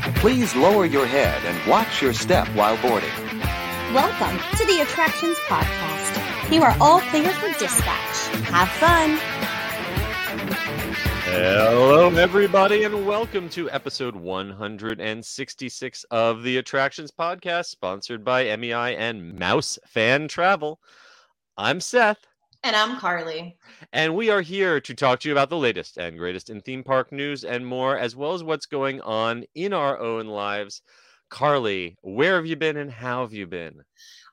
Please lower your head and watch your step while boarding. Welcome to the Attractions Podcast. You are all clear for dispatch. Have fun. Hello, everybody, and welcome to episode 166 of the Attractions Podcast, sponsored by MEI and Mouse Fan Travel. I'm Seth. And I'm Carly. And we are here to talk to you about the latest and greatest in theme park news and more, as well as what's going on in our own lives. Carly, where have you been and how have you been?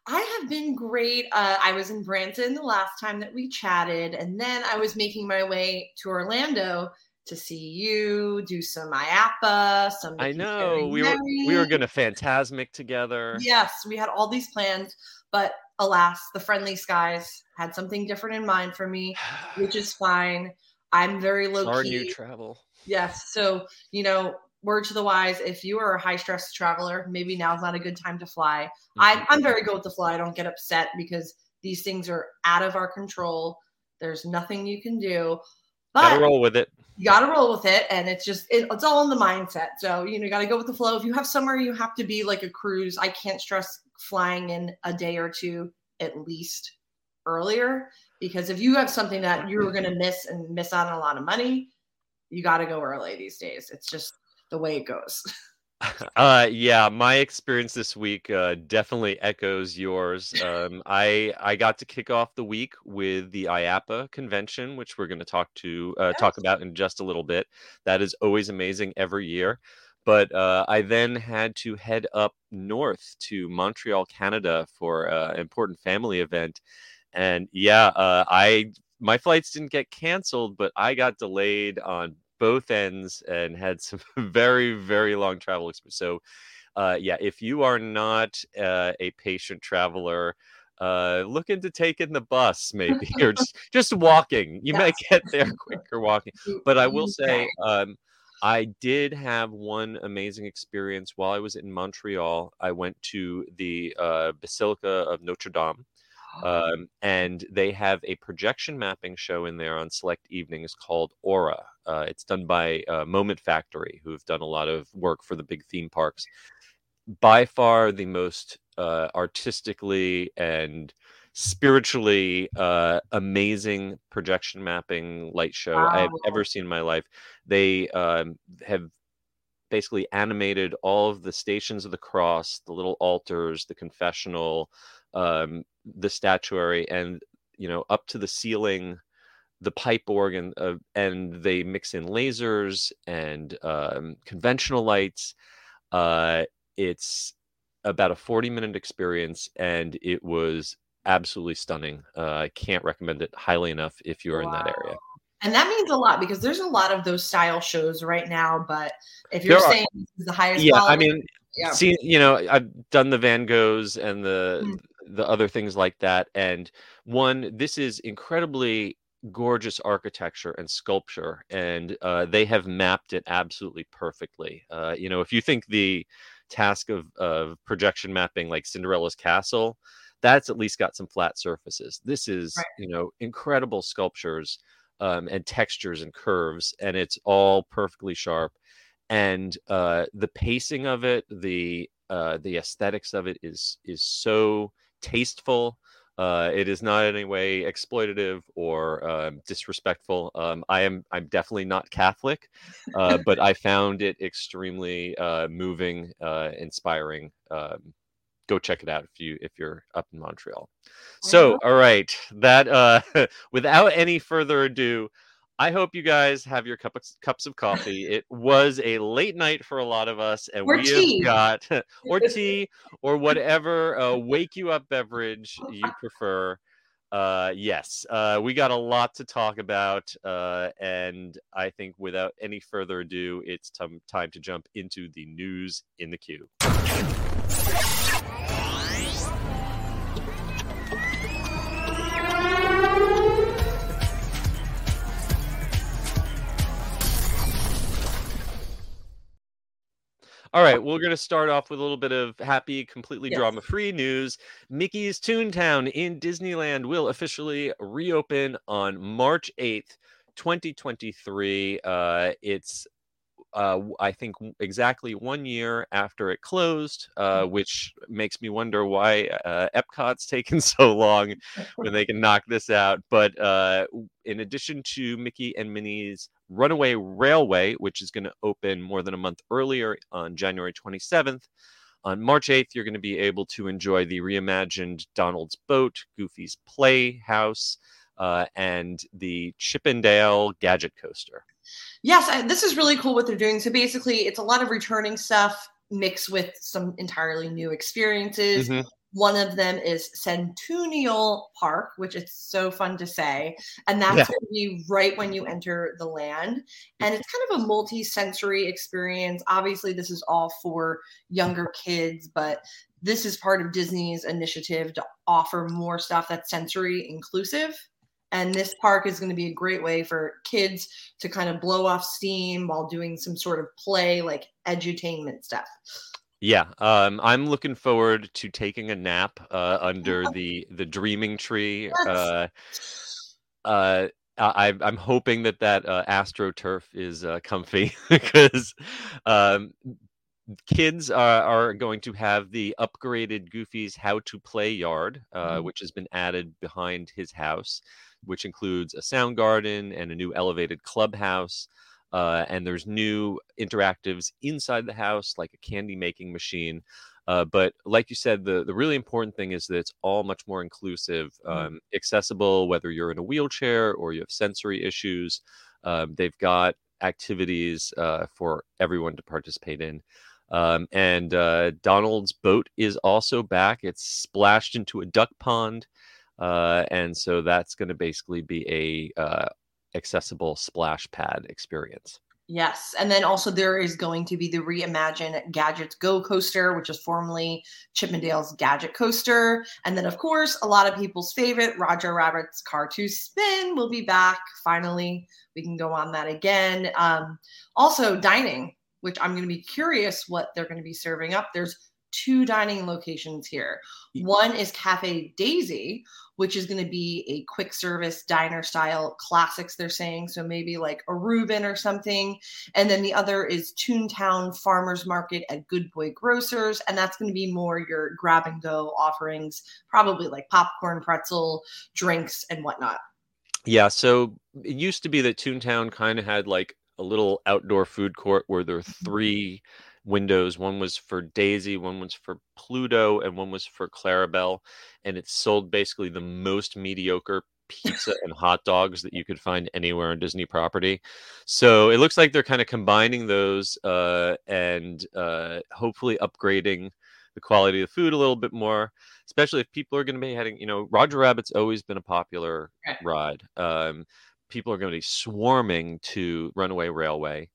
I have been great. Uh, I was in Branson the last time that we chatted, and then I was making my way to Orlando to see you, do some IAAPA, some. I know we were we were going to Fantasmic together. Yes, we had all these plans, but alas, the friendly skies had something different in mind for me, which is fine. I'm very low Our key. new travel. Yes. So, you know, word to the wise, if you are a high stress traveler, maybe now's not a good time to fly. Mm-hmm. I, I'm very good with the fly. I don't get upset because these things are out of our control. There's nothing you can do. But Gotta roll with it. you got to roll with it and it's just it, it's all in the mindset so you know you got to go with the flow if you have somewhere you have to be like a cruise i can't stress flying in a day or two at least earlier because if you have something that you're going to miss and miss out on a lot of money you got to go early these days it's just the way it goes Uh, yeah, my experience this week uh, definitely echoes yours. Um, I I got to kick off the week with the IAAPA convention, which we're going to talk to uh, talk about in just a little bit. That is always amazing every year. But uh, I then had to head up north to Montreal, Canada, for uh, an important family event, and yeah, uh, I my flights didn't get canceled, but I got delayed on both ends and had some very very long travel experience so uh, yeah if you are not uh, a patient traveler uh, look into taking the bus maybe or just, just walking. You might get there quicker walking but i will say um, i did have one amazing experience while i was in montreal i went to the uh, basilica of notre dame um, and they have a projection mapping show in there on select evenings called Aura. Uh, it's done by uh, Moment Factory, who have done a lot of work for the big theme parks. By far the most uh, artistically and spiritually uh, amazing projection mapping light show I've ever seen in my life. They um, have basically animated all of the stations of the cross, the little altars, the confessional, um, the statuary, and you know up to the ceiling, the pipe organ, uh, and they mix in lasers and um, conventional lights. Uh, it's about a 40 minute experience and it was absolutely stunning. Uh, I can't recommend it highly enough if you're in that area. and that means a lot because there's a lot of those style shows right now but if you're There saying this is the highest Yeah, I mean, yeah. see, you know, I've done the Van Goghs and the Mm. the other things like that. And one, this is incredibly gorgeous architecture and sculpture, and uh, they have mapped it absolutely perfectly. Uh, you know, if you think the task of of projection mapping like Cinderella's castle, that's at least got some flat surfaces. This is, Right. you know, incredible sculptures um, and textures and curves, and it's all perfectly sharp and uh, the pacing of it, the uh, the aesthetics of it is is so tasteful. Uh, it is not in any way exploitative or um, disrespectful. Um, I am I'm definitely not Catholic, uh, but I found it extremely uh, moving, uh, inspiring. Um, go check it out if you if you're up in Montreal. So, all right, that uh, without any further ado, I hope you guys have your cup of, cups of coffee. It was a late night for a lot of us, and Or we tea. have got or tea or whatever uh, wake you up beverage you prefer. Uh, yes, uh, we got a lot to talk about, uh, and I think without any further ado, it's time time to jump into the news in the queue. All right, we're going to start off with a little bit of happy, completely Yes. drama free news. Mickey's Toontown in Disneyland will officially reopen on March 8th, 2023. Uh, it's uh, I think exactly one year after it closed, uh, which makes me wonder why uh, Epcot's taken so long when they can knock this out. But uh, in addition to Mickey and Minnie's Runaway Railway, which is going to open more than a month earlier on January 27th, on March 8th, you're going to be able to enjoy the reimagined Donald's Boat, Goofy's Playhouse, uh, and the Chip 'n' Dale Gadget Coaster. Yes, I, this is really cool what they're doing. So basically, it's a lot of returning stuff mixed with some entirely new experiences. Mhm. One of them is CenTOONial Park, which it's so fun to say. And that's Yeah. going to be right when you enter the land. And it's kind of a multi sensory experience. Obviously, this is all for younger kids, but this is part of Disney's initiative to offer more stuff that's sensory inclusive. And this park is going to be a great way for kids to kind of blow off steam while doing some sort of play, like edutainment stuff. Yeah, um, I'm looking forward to taking a nap uh, under the the dreaming tree. Uh, uh, I, I'm hoping that that uh, AstroTurf is uh, comfy because um, kids are, are going to have the upgraded Goofy's How to Play yard, uh, Mhm. which has been added behind his house, which includes a sound garden and a new elevated clubhouse. Uh, and there's new interactives inside the house, like a candy making machine. Uh, but like you said, the, the really important thing is that it's all much more inclusive, Mhm. um, accessible, whether you're in a wheelchair or you have sensory issues. Um, they've got activities uh, for everyone to participate in. Um, and uh, Donald's boat is also back. It's splashed into a duck pond. Uh, and so that's going to basically be a uh, accessible splash pad experience. Yes. And then also there is going to be the reimagined Gadgets Go coaster, which is formerly Chip 'n' Dale's Gadget Coaster. And then, of course, a lot of people's favorite, Roger Rabbit's Car Toon Spin, will be back. Finally, we can go on that again. Um, also, dining, which I'm going to be curious what they're going to be serving up. There's two dining locations here. One is Cafe Daisy, which is going to be a quick service diner style classics, they're saying. So maybe like a Reuben or something. And then the other is Toontown Farmers Market at Good Boy Grocers. And that's going to be more your grab and go offerings, probably like popcorn, pretzel, drinks, and whatnot. Yeah, so it used to be that Toontown kind of had like a little outdoor food court where there were mm-hmm. three windows. One was for Daisy, one was for Pluto, and one was for Clarabelle. And it sold basically the most mediocre pizza and hot dogs that you could find anywhere on Disney property. So it looks like they're kind of combining those uh, and uh, hopefully upgrading the quality of the food a little bit more, especially if people are going to be heading, you know, Roger Rabbit's always been a popular ride. Um, people are going to be swarming to Runaway Railway,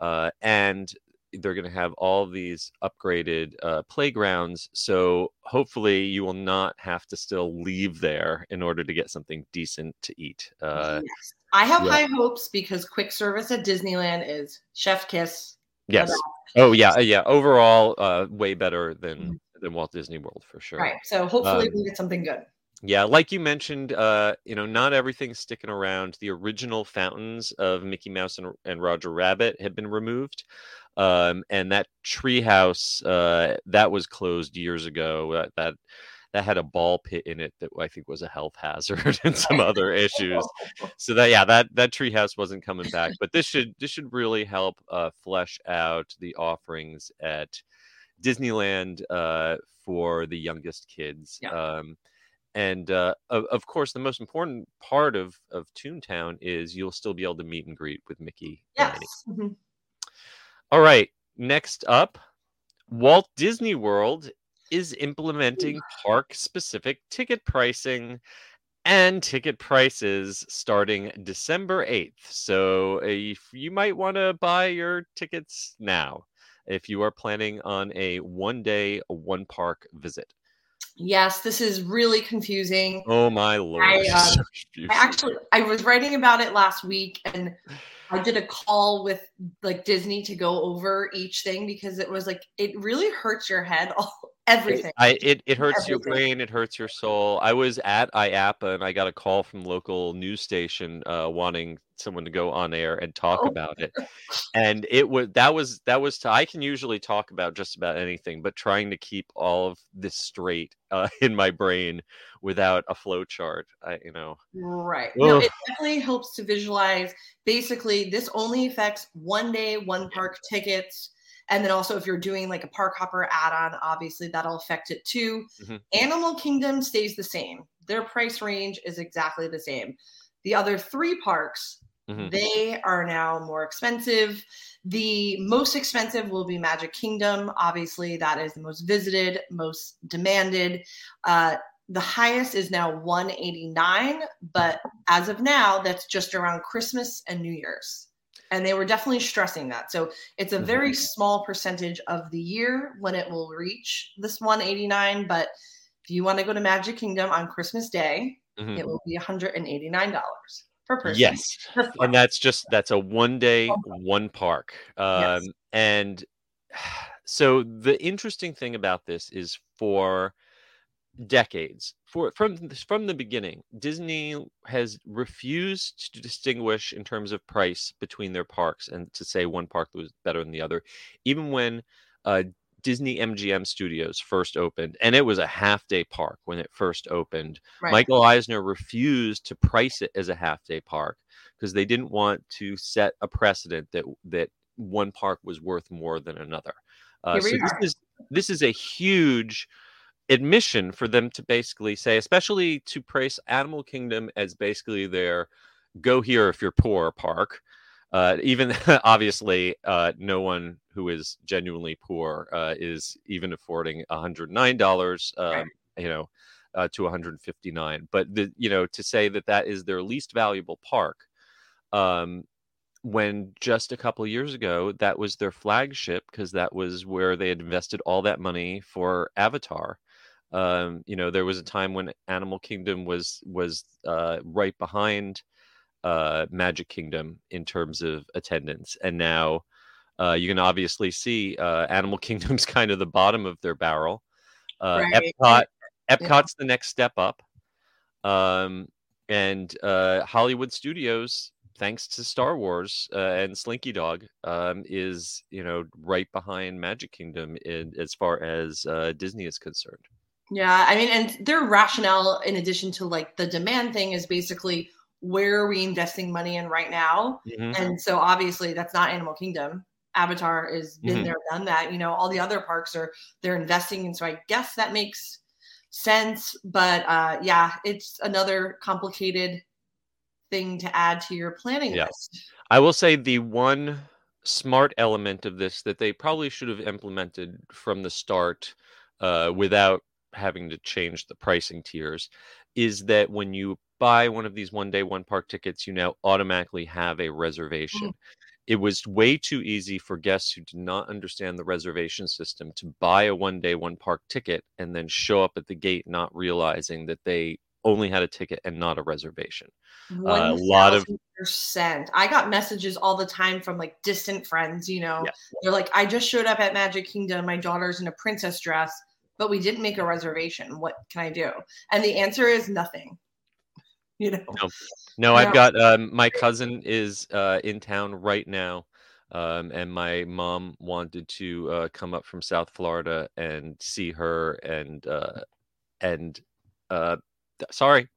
uh, and they're going to have all these upgraded uh, playgrounds. So hopefully, you will not have to still leave there in order to get something decent to eat. Uh, Yes. I have yeah. high hopes because quick service at Disneyland is chef kiss. yes. Oh yeah. uh, Yeah. Overall, uh, way better than than Walt Disney World for sure. Right. So hopefully Um, we get something good. Yeah, like you mentioned, uh, you know, not everything's sticking around. The original fountains of Mickey Mouse and, and Roger Rabbit have been removed, um, and that treehouse uh, that was closed years ago. That, that that had a ball pit in it that I think was a health hazard and some other issues. So that yeah, that that treehouse wasn't coming back. But this should this should really help uh, flesh out the offerings at Disneyland uh, for the youngest kids. Yeah. Um, and uh, of, of course, the most important part of of Toontown is you'll still be able to meet and greet with Mickey. Yes. Mhm. All right. Next up, Walt Disney World is implementing park specific ticket pricing and ticket prices starting December 8th. So if you might want to buy your tickets now if you are planning on a one day, one park visit. Yes, this is really confusing. Oh my lord. I, uh, I actually I was writing about it last week and I did a call with like Disney to go over each thing because it was like it really hurts your head all everything. I it, it hurts your brain, it hurts your soul. I was at IAAPA and I got a call from local news station uh, wanting someone to go on air and talk Oh. about it. And it was that was that was to, I can usually talk about just about anything, but trying to keep all of this straight uh, in my brain without a flow chart, I you know. Right. No, it definitely helps to visualize. Basically, this only affects one day, one park tickets. And then also, if you're doing like a park hopper add on, obviously that'll affect it too. Mhm. Animal Kingdom stays the same, their price range is exactly the same. The other three parks, Mhm. they are now more expensive. The most expensive will be Magic Kingdom. Obviously, that is the most visited, most demanded. Uh, the highest is now 189 but as of now that's just around christmas and new year's and they were definitely stressing that so it's a very small percentage of the year when it will reach this 189 but if you want to go to magic kingdom on christmas day Mhm. it will be $189 per person Yes. per and that's just that's a one day one park um Yes. and so the interesting thing about this is for decades for from th- from the beginning disney has refused to distinguish in terms of price between their parks and to say one park was better than the other even when uh Disney MGM Studios first opened, and it was a half day park when it first opened. Right. Michael Eisner refused to price it as a half day park because they didn't want to set a precedent that that one park was worth more than another. Uh, so we this is this is a huge admission for them to basically say, especially to praise Animal Kingdom as basically their go here if you're poor park. Uh, even obviously, uh, no one who is genuinely poor uh, is even affording $109, um, Right. you know, uh, to 159. But the, you know, to say that that is their least valuable park, um, when just a couple of years ago that was their flagship because that was where they had invested all that money for Avatar. Um, you know, there was a time when Animal Kingdom was was uh, right behind uh, Magic Kingdom in terms of attendance, and now uh, you can obviously see uh, Animal Kingdom's kind of the bottom of their barrel. Uh, Right. Epcot, Epcot's the next step up, um, and uh, Hollywood Studios, thanks to Star Wars uh, and Slinky Dog, um, is you know right behind Magic Kingdom in as far as uh, Disney is concerned. Yeah, I mean, and their rationale, in addition to like the demand thing, is basically where are we investing money in right now? Mhm. And so obviously that's not Animal Kingdom. Avatar has been Mhm. there, done that. You know, all the other parks are they're investing, and so I guess that makes sense. But uh, yeah, it's another complicated thing to add to your planning Yeah. list. I will say the one smart element of this that they probably should have implemented from the start uh, without having to change the pricing tiers is that when you buy one of these one day one park tickets you now automatically have a reservation mm-hmm. it was way too easy for guests who did not understand the reservation system to buy a one day one park ticket and then show up at the gate not realizing that they only had a ticket and not a reservation One a lot of- percent. I got messages all the time from like distant friends. You know, they're like, "I just showed up at Magic Kingdom. My daughter's in a princess dress, but we didn't make a reservation. What can I do?" And the answer is nothing. You know, No. No, I've got um, my cousin is uh, in town right now, um, and my mom wanted to uh, come up from South Florida and see her, and uh, and uh, sorry,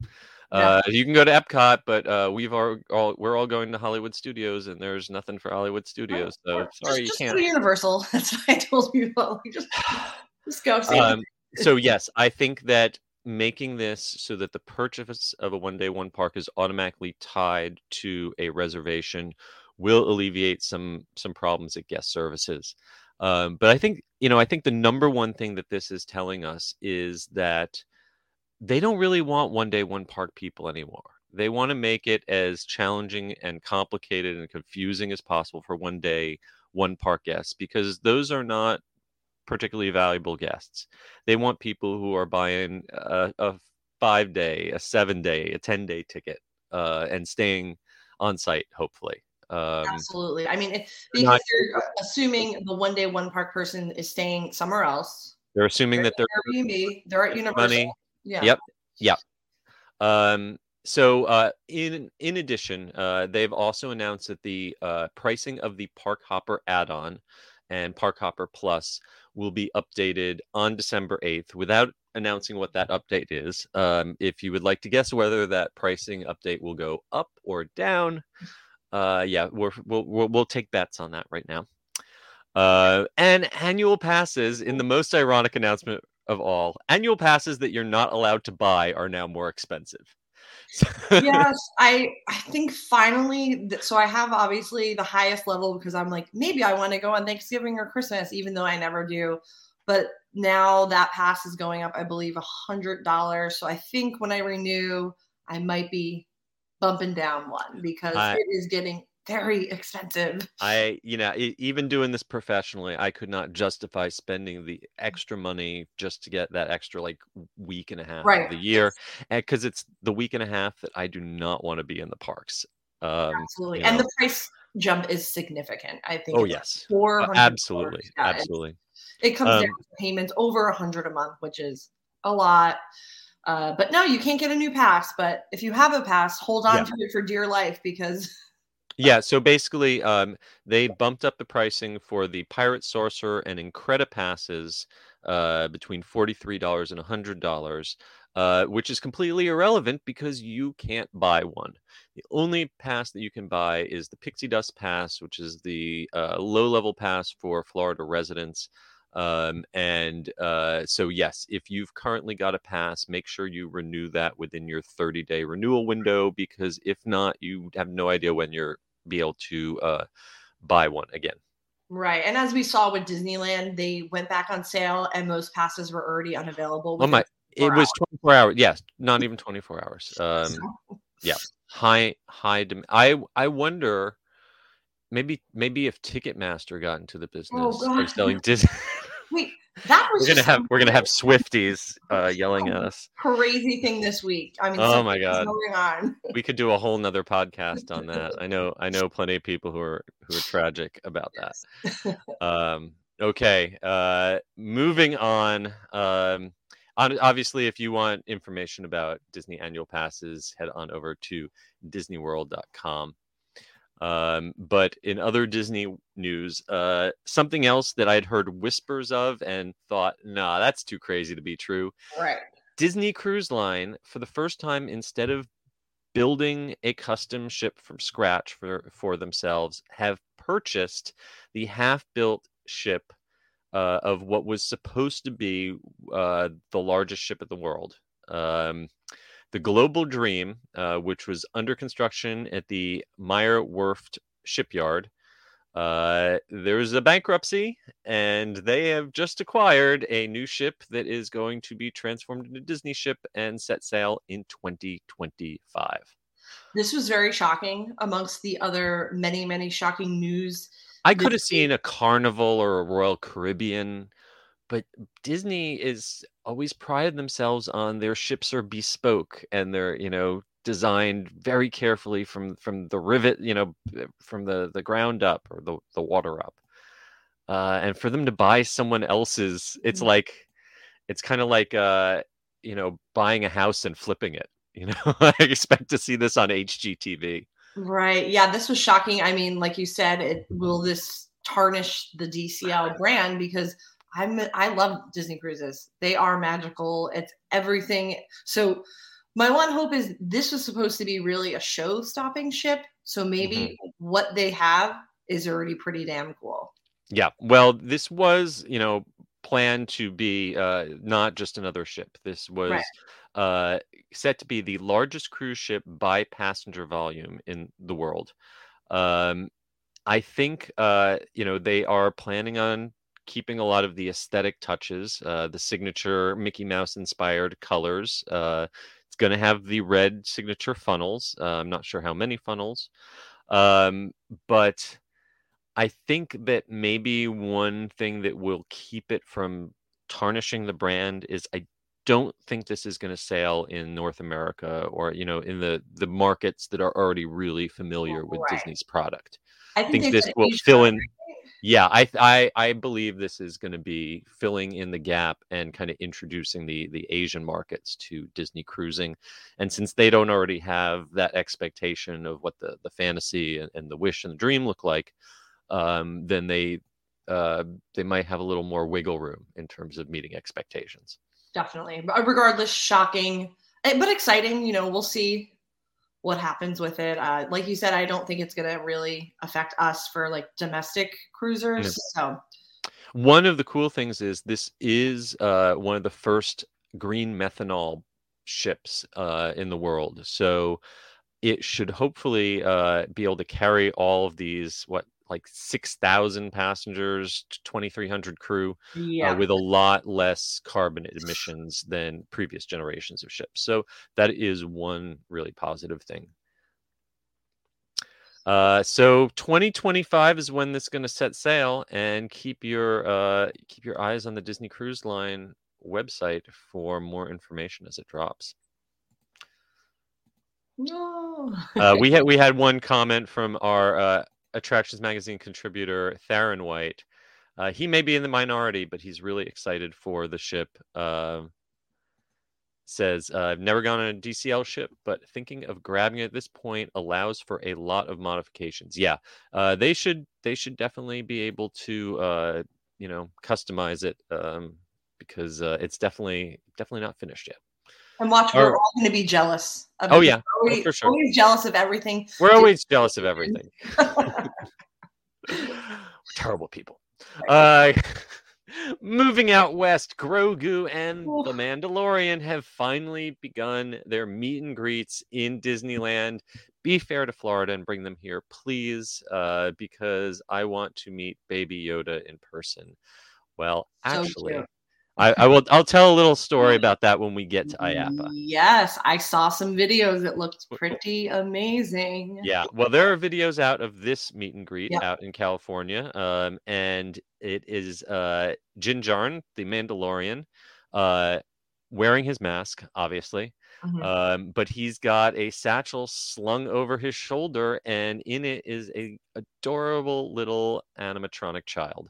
Yeah. uh, you can go to Epcot, but uh, we've all, all we're all going to Hollywood Studios, and there's nothing for Hollywood Studios, so sorry just, you just can't. go to Universal. That's what I told people. Just, um, so yes, I think that making this so that the purchase of a one day one park is automatically tied to a reservation will alleviate some some problems at guest services. Um, but I think you know I think the number one thing that this is telling us is that they don't really want one day one park people anymore. They want to make it as challenging and complicated and confusing as possible for one day one park guests because those are not particularly valuable guests. They want people who are buying a, a five day, a seven day, a 10 day ticket uh, and staying on site, hopefully. Um, Absolutely. I mean, it, not- because you're assuming the one day, one park person is staying somewhere else. They're assuming that they're Airbnb. They're at Universal. money. Yeah. Yep. Yep. Um, so uh, in in addition, uh, they've also announced that the uh, pricing of the Park Hopper add-on and Park Hopper Plus will be updated on December 8th without announcing what that update is. Um, if you would like to guess whether that pricing update will go up or down, uh, yeah, we're, we'll, we'll take bets on that right now. Uh, and annual passes in the most ironic announcement of all, annual passes that you're not allowed to buy are now more expensive. Yes, I I think finally. So I have obviously the highest level because I'm like maybe I want to go on Thanksgiving or Christmas, even though I never do. But now that pass is going up, I believe, a hundred dollars. So I think when I renew, I might be bumping down one because I- it is getting very expensive. I, you know, even doing this professionally, I could not justify spending the extra money just to get that extra like week and a half Right. of the year, because it's the week and a half that I do not want to be in the parks. Um, Absolutely, you and know. the price jump is significant. I think. oh yes, four Uh, absolutely, Yeah, absolutely. It comes Um, down to payments over a hundred a month, which is a lot. Uh, but no, you can't get a new pass. But if you have a pass, hold on Yeah. to it for dear life because Yeah, so basically, um, they bumped up the pricing for the Pirate Sorcerer and Incredi passes uh, between forty-three dollars and hundred dollars, uh, which is completely irrelevant because you can't buy one. The only pass that you can buy is the Pixie Dust Pass, which is the uh, low-level pass for Florida residents. Um, and uh, so, yes, if you've currently got a pass, make sure you renew that within your 30 day renewal window because if not, you have no idea when you're be able to uh, buy one again. right. And as we saw with Disneyland, they went back on sale, and most passes were already unavailable. Oh my! It 24 was 24 hours. Yes, not even 24 hours. Um, yeah. high high dem- I I wonder maybe maybe if Ticketmaster got into the business Oh, of selling Disney. Wait, that was we're gonna have we're gonna have Swifties uh, yelling at us. crazy thing this week. I mean, Oh my God. going on. We could do a whole nother podcast on that. I know I know plenty of people who are who are tragic about that. Um, okay, uh, moving on. Um, on, obviously, if you want information about Disney annual passes, head on over to DisneyWorld.com. Um, but in other Disney news, uh, something else that I'd heard whispers of and thought, nah, that's too crazy to be true. Right. Disney Cruise Line, for the first time, instead of building a custom ship from scratch for for themselves, have purchased the half-built ship uh, of what was supposed to be uh, the largest ship in the world. Um, the Global Dream, uh, which was under construction at the Meyer Werft shipyard. Uh, there's a bankruptcy, and they have just acquired a new ship that is going to be transformed into a Disney ship and set sail in 2025. This was very shocking amongst the other many, many shocking news. I could have seen a Carnival or a Royal Caribbean, but Disney is always prided themselves on their ships are bespoke and they're, you know, designed very carefully from from the rivet, you know, from the the ground up or the the water up. Uh, and for them to buy someone else's, it's Mhm. like it's kind of like uh, you know, buying a house and flipping it. You know, I expect to see this on HGTV. Right. Yeah, this was shocking. I mean, like you said, it will this tarnish the DCL brand because I'm I love Disney cruises. They are magical. It's everything. So my one hope is this was supposed to be really a show stopping ship. So maybe what they have is already pretty damn cool. Yeah, well, this was, you know, planned to be uh, not just another ship. This was Right. uh, set to be the largest cruise ship by passenger volume in the world. Um, I think, uh, you know, they are planning on keeping a lot of the aesthetic touches, uh, the signature Mickey Mouse inspired colors. Uh, it's going to have the red signature funnels. Uh, I'm not sure how many funnels, um, but I think that maybe one thing that will keep it from tarnishing the brand is I don't think this is going to sail in North America or you know in the the markets that are already really familiar with Right. Disney's product. I I think this will fill in. Yeah, I I I believe this is going to be filling in the gap and kind of introducing the the Asian markets to Disney cruising, and since they don't already have that expectation of what the the fantasy and, and the wish and the dream look like, um, then they uh, they might have a little more wiggle room in terms of meeting expectations. Definitely, regardless, shocking eh, but exciting. You know, we'll see what happens with it. Uh, like you said, I don't think it's going to really affect us for like domestic cruisers. So, one of the cool things is this is uh, one of the first green methanol ships uh, in the world. So, it should hopefully uh, be able to carry all of these what like 6,000 passengers, 2,300 crew, uh, yeah. uh, with a lot less carbon emissions than previous generations of ships. So that is one really positive thing. Uh, so 2025 is when this is going to set sail, and keep your uh, keep your eyes on the Disney Cruise Line website for more information as it drops. No. uh, we had we had one comment from our uh, Attractions Magazine contributor Theron White. Uh, he may be in the minority, but he's really excited for the ship. Uh, says, uh, I've never gone on a DCL ship, but thinking of grabbing it at this point allows for a lot of modifications. Yeah, uh, they should they should definitely be able to uh, you know customize it um, because uh, it's definitely definitely not finished yet. And watch, we're all going to be jealous. Of oh yeah, always, for sure. Always jealous of everything. We're always jealous of everything. terrible people. Uh, moving out west, Grogu and the Mandalorian have finally begun their meet and greets in Disneyland. Be fair to Florida and bring them here, please, uh, because I want to meet Baby Yoda in person. Well, actually. So I, I, will. I'll tell a little story about that when we get to IAAPA. Yes, I saw some videos. It looked pretty amazing. Yeah. Well, there are videos out of this meet and greet yep. out in California, um, and it is uh, Din Djarin, the Mandalorian, uh, wearing his mask, obviously. Mm-hmm. Um, but he's got a satchel slung over his shoulder, and in it is a adorable little animatronic child.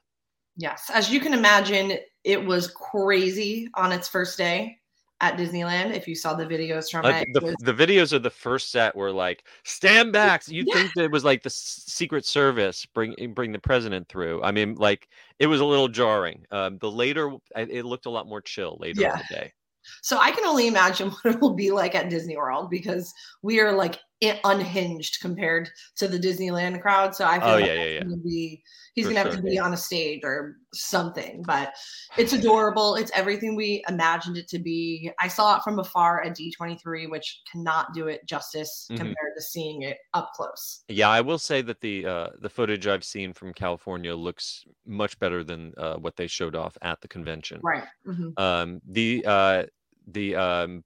Yes, as you can imagine, it was crazy on its first day at Disneyland. If you saw the videos from it, the, was... the videos of the first set were like stand back. You yeah. think it was like the Secret Service bring bring the president through? I mean, like it was a little jarring. Um, the later it looked a lot more chill later yeah. in the day. So I can only imagine what it will be like at Disney World because we are like unhinged compared to the Disneyland crowd. So I feel oh, like yeah, yeah, yeah. gonna be he's gonna have sure. to be on a stage or something. But it's adorable. It's everything we imagined it to be. I saw it from afar at D23, which cannot do it justice mm-hmm. compared to seeing it up close. Yeah, I will say that the uh, the footage I've seen from California looks much better than uh, what they showed off at the convention. Right. Mm-hmm. Um, the uh, the um,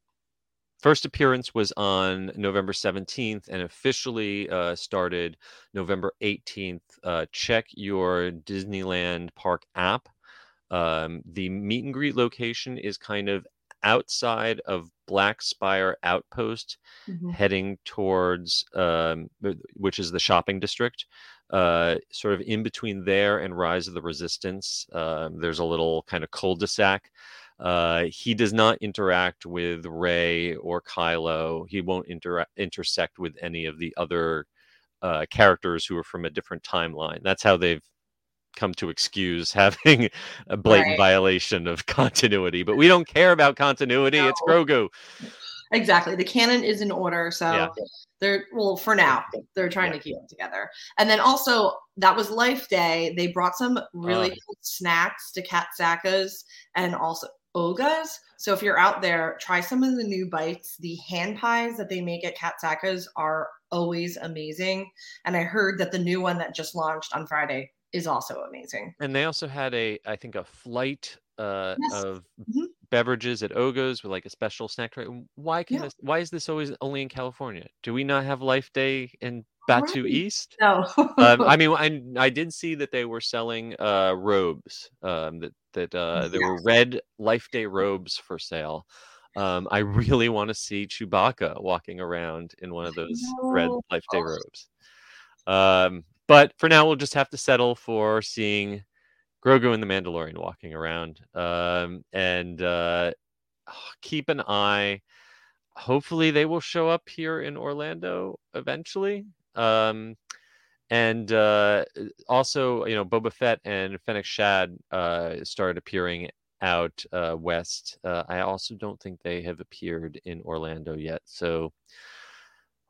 first appearance was on November 17th and officially uh, started November 18th. Uh, check your Disneyland Park app. Um, the meet and greet location is kind of outside of Black Spire Outpost, mm-hmm. heading towards, um, which is the shopping district. Uh, sort of in between there and Rise of the Resistance. Um, there's a little kind of cul-de-sac. Uh, he does not interact with Rey or Kylo. He won't inter- intersect with any of the other uh, characters who are from a different timeline. That's how they've come to excuse having a blatant right. violation of continuity. But we don't care about continuity. No. It's Grogu. Exactly. The canon is in order. So yeah. they're, well, for now, they're trying yeah. to keep it together. And then also, that was Life Day. They brought some really uh, cool snacks to Kat Saka's and also Oga's. So if you're out there, try some of the new bites. The hand pies that they make at Kat Saka's are always amazing. And I heard that the new one that just launched on Friday is also amazing. And they also had a, I think, a flight uh, yes. of mm-hmm. Beverages at Oga's with like a special snack tray. Why can yeah. this? Why is this always only in California? Do we not have Life Day in Batuu right. East? No. um, I mean, I, I did see that they were selling uh, robes. Um, that that uh, there were red Life Day robes for sale. Um, I really want to see Chewbacca walking around in one of those red Life Day robes. Um, but for now, we'll just have to settle for seeing Grogu and the Mandalorian walking around, um, and uh, keep an eye. Hopefully, they will show up here in Orlando eventually. Um, and uh, also, you know, Boba Fett and Fennec Shand uh, started appearing out uh, west. Uh, I also don't think they have appeared in Orlando yet. So,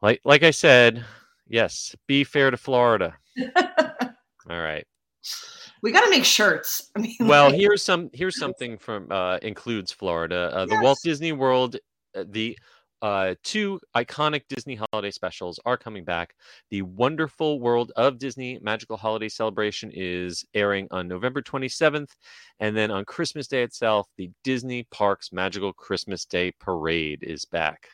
like like I said, yes, be fair to Florida. All right. We got to make shirts. I mean, Well, like- here's some here's something from uh, includes Florida. Uh, the Walt Disney World, uh, the uh, two iconic Disney holiday specials are coming back. The Wonderful World of Disney Magical Holiday Celebration is airing on November 27th, and then on Christmas Day itself, the Disney Parks Magical Christmas Day Parade is back.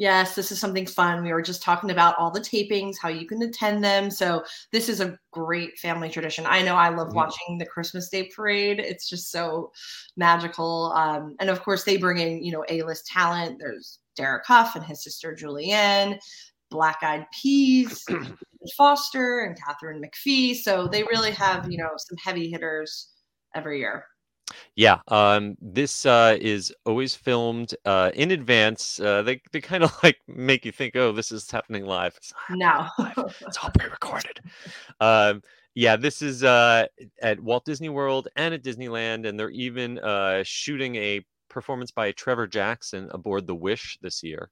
Yes, this is something fun. We were just talking about all the tapings, how you can attend them. So this is a great family tradition. I know I love watching the Christmas Day parade. It's just so magical. Um, and of course, they bring in you know A-list talent. There's Derek Hough and his sister Julianne, Black Eyed Peas, Foster, and Katharine McPhee. So they really have you know some heavy hitters every year. Yeah, um, this uh, is always filmed uh, in advance. Uh, they they kind of like make you think, oh, this is happening live. It's No. live. It's all pre-recorded. Um, yeah, this is uh, at Walt Disney World and at Disneyland, and they're even uh, shooting a performance by Trevor Jackson aboard the Wish this year.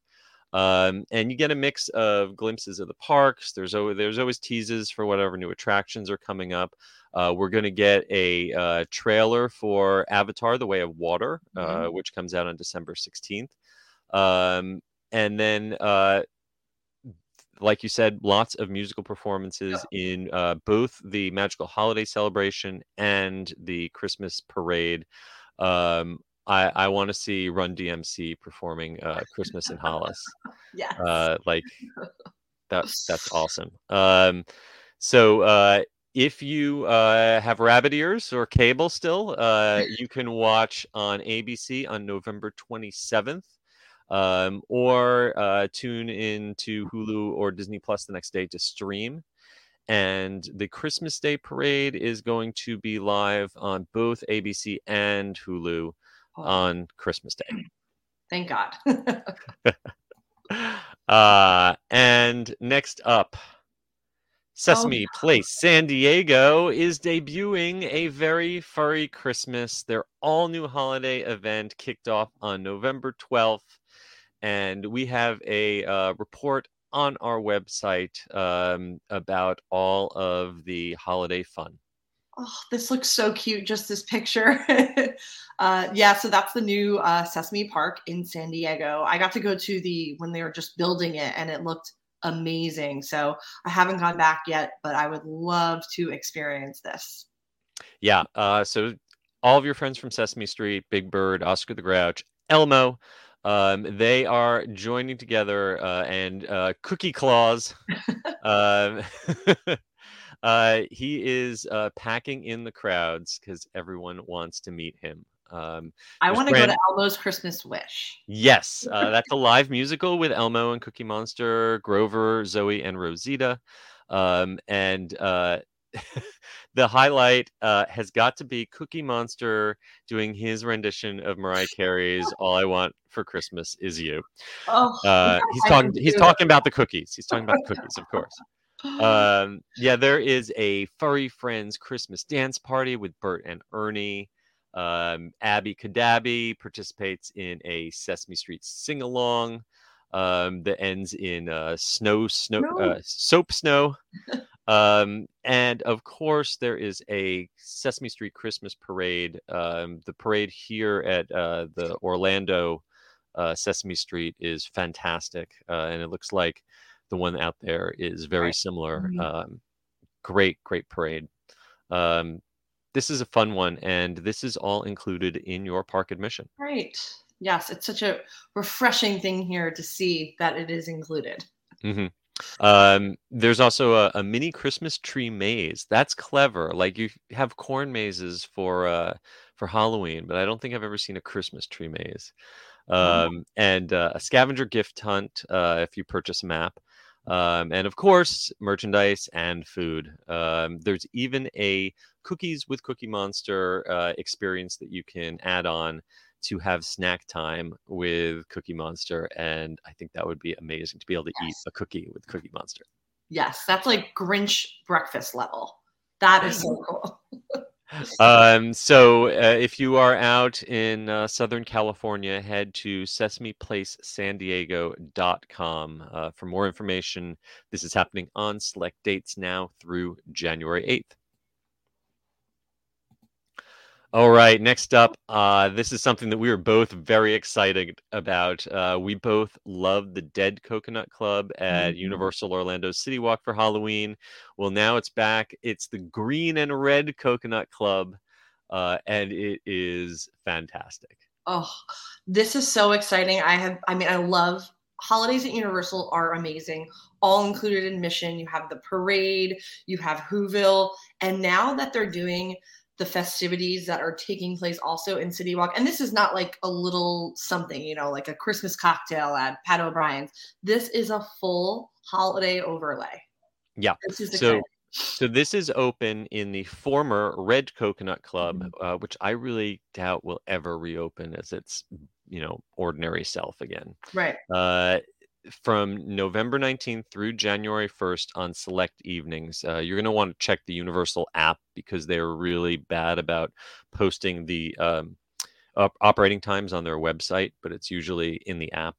Um, and you get a mix of glimpses of the parks. There's always there's always teases for whatever new attractions are coming up. Uh, we're going to get a uh, trailer for Avatar: The Way of Water, uh, which comes out on December 16th. Um, and then, uh, like you said, lots of musical performances in uh, both the Magical Holiday Celebration and the Christmas Parade. Um, I, I want to see Run DMC performing uh, Christmas in Hollis yeah. uh like that's that's awesome um so uh if you uh have rabbit ears or cable still uh you can watch on abc on november 27th um or uh tune in to hulu or disney plus the next day to stream. And the christmas day parade is going to be live on both abc and hulu on christmas day. Thank God. Uh, and next up, Sesame Place San Diego is debuting a very furry Christmas. Their all new holiday event kicked off on November 12th. And we have a uh, report on our website um, about all of the holiday fun. Oh, this looks so cute, just this picture. uh, yeah, so that's the new uh, Sesame Park in San Diego. I got to go to the when they were just building it and it looked amazing. So I haven't gone back yet, but I would love to experience this. Yeah. Uh, so all of your friends from Sesame Street, Big Bird, Oscar the Grouch, Elmo, um, they are joining together, uh, and uh, Cookie Claus, um, uh, he is uh, packing in the crowds because everyone wants to meet him. Um, I want to go to Elmo's Christmas Wish. Yes, uh, that's a live musical with Elmo and Cookie Monster, Grover, Zoe, and Rosita. Um, and uh, the highlight uh, has got to be Cookie Monster doing his rendition of Mariah Carey's "All I Want for Christmas Is You." Oh, Uh, he's talking. He's talking about the cookies. He's talking about the cookies, of course. Um, yeah, there is a Furry Friends Christmas dance party with Bert and Ernie. Um, Abby Cadabby participates in a Sesame Street sing along um, that ends in uh, snow, snow, No. uh, soap snow. um, and of course, there is a Sesame Street Christmas parade. Um, the parade here at uh, the Orlando uh, Sesame Street is fantastic, uh, and it looks like the one out there is very Right. similar. Mhm. Um, great, great parade. Um, this is a fun one, and this is all included in your park admission. Right. Yes, it's such a refreshing thing here to see that it is included. hmm Um, there's also a, a mini Christmas tree maze. That's clever. Like you have corn mazes for uh, for Halloween, but I don't think I've ever seen a Christmas tree maze. Um, and uh, a scavenger gift hunt uh, if you purchase a map. Um, and of course, merchandise and food. Um, there's even a cookies with Cookie Monster uh, experience that you can add on to have snack time with Cookie Monster. And I think that would be amazing to be able to eat a cookie with Cookie Monster. Yes, that's like Grinch breakfast level. That is so cool. Um, so uh, if you are out in uh, Southern California, head to sesameplacesandiego.com uh, for more information. This is happening on select dates now through January 8th. All right, next up, uh, this is something that we were both very excited about. Uh, we both love the Dead Coconut Club at Mhm. Universal Orlando City Walk for Halloween. Well, now it's back. It's the Green and Red Coconut Club, uh, and it is fantastic. Oh, this is so exciting. I have, I mean, I love holidays at Universal are amazing. All included admission. You have the parade, you have Whoville, and now that they're doing the festivities that are taking place also in City Walk, and this is not like a little something, you know, like a Christmas cocktail at Pat O'Brien's. This is a full holiday overlay. Yeah. This is So- exciting. So this is open in the former Red Coconut Club, Mm-hmm. uh, which I really doubt will ever reopen as its, you know, ordinary self again. right. uh, from November 19th through January 1st on select evenings. Uh, you're going to want to check the Universal app because they're really bad about posting the um, op- operating times on their website, but it's usually in the app.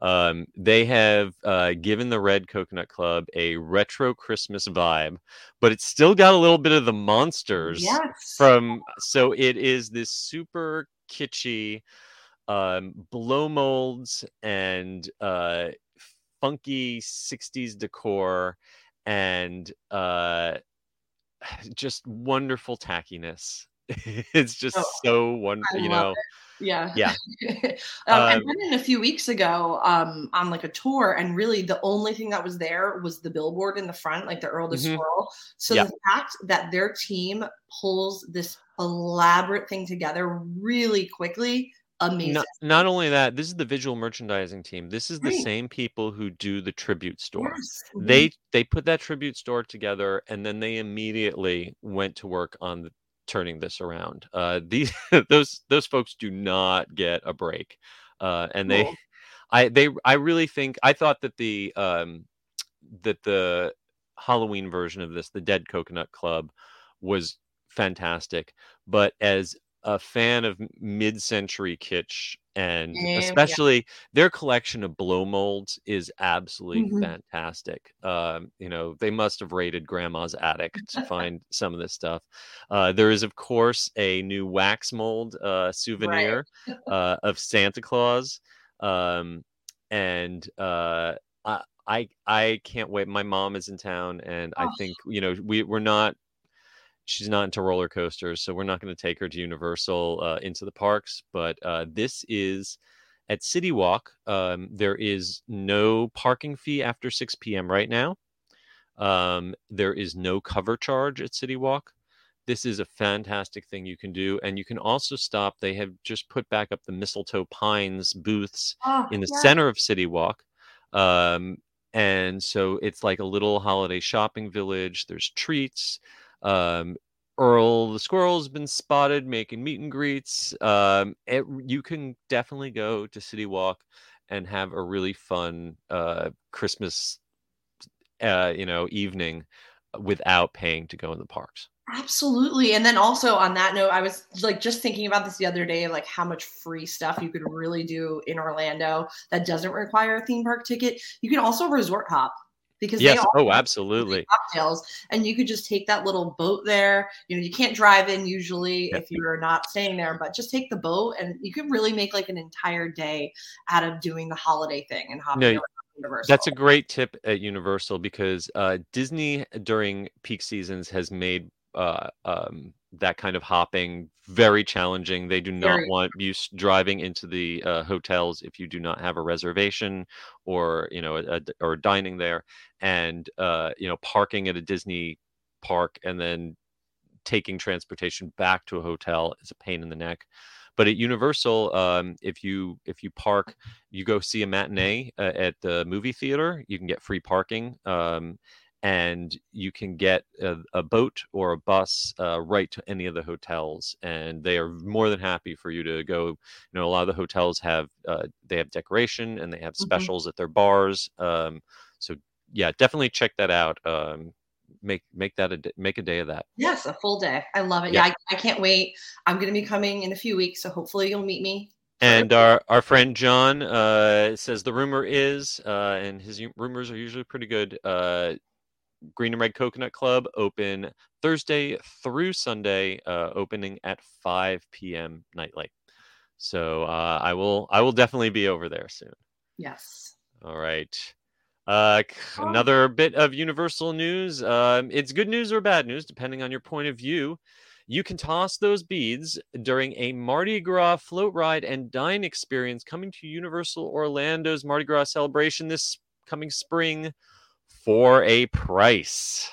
Um, they have uh, given the Red Coconut Club a retro Christmas vibe, but it's still got a little bit of the monsters Yes. from so it is this super kitschy um blow molds and uh funky 60s decor and uh just wonderful tackiness it's just Oh, so wonderful, you know Yeah. Yeah. um, I Um, went in a few weeks ago um, on like a tour, and really the only thing that was there was the billboard in the front, like the Earl the Mhm. Squirrel. So Yeah. the fact that their team pulls this elaborate thing together really quickly, amazing. not, not only that this is the visual merchandising team this is the Right. same people who do the tribute store Yes. They they put that tribute store together and then they immediately went to work on the, turning this around uh these those those folks do not get a break uh and they Cool. i they i really think i thought that the um that the halloween version of this the dead coconut club was fantastic but as a fan of mid-century kitsch and Yeah, yeah. especially their collection of blow molds is absolutely Mhm. fantastic um you know they must have raided grandma's attic to find some of this stuff uh there is of course a new wax mold uh souvenir uh of santa claus um and uh i i i can't wait my mom is in town and i Oh. think you know we we're not she's not into roller coasters so we're not going to take her to universal uh, into the parks but uh, this is at city walk um, there is no parking fee after 6 p.m right now um, there is no cover charge at city walk this is a fantastic thing you can do and you can also stop they have just put back up the mistletoe pines booths Oh, in the yeah. center of City Walk. Um, and so it's like a little holiday shopping village. There's treats. Um, Earl the squirrel's been spotted making meet and greets. Um, it, you can definitely go to City Walk and have a really fun uh, Christmas, uh, you know, evening without paying to go in the parks. Absolutely. And then also on that note, I was like just thinking about this the other day, like how much free stuff you could really do in Orlando that doesn't require a theme park ticket. You can also resort hop because Yes. Oh, absolutely. cocktails and you could just take that little boat there. You know, you can't drive in usually if you're not staying there, but just take the boat and you can really make like an entire day out of doing the holiday thing and hopping No, around Universal. That's a great tip at Universal because uh, Disney during peak seasons has made uh, um, that kind of hopping very challenging. They do not Very. want you driving into the uh, hotels if you do not have a reservation or you know a, a- or dining there, and uh, you know parking at a Disney park and then taking transportation back to a hotel is a pain in the neck. but at Universal, um, if you if you park, you go see a matinee uh, at the movie theater, you can get free parking. Um, and you can get a, a boat or a bus uh, right to any of the hotels and they are more than happy for you to go you know a lot of the hotels have uh, they have decoration and they have Mhm. specials at their bars um, so yeah definitely check that out um, make make that a make a day of that Yes, a full day. I love it. Yeah. Yeah, I, I can't wait. I'm going to be coming in a few weeks, so hopefully you'll meet me. And our, our friend John uh, says the rumor is, uh, and his rumors are usually pretty good. Uh, Green and Red Coconut Club open Thursday through Sunday, uh, opening at 5 p.m. nightly. So uh, I will I will definitely be over there soon. Yes. All right. Uh, another bit of Universal news. Um, it's good news or bad news, depending on your point of view. You can toss those beads during a Mardi Gras float ride and dine experience coming to Universal Orlando's Mardi Gras celebration this coming spring for a price.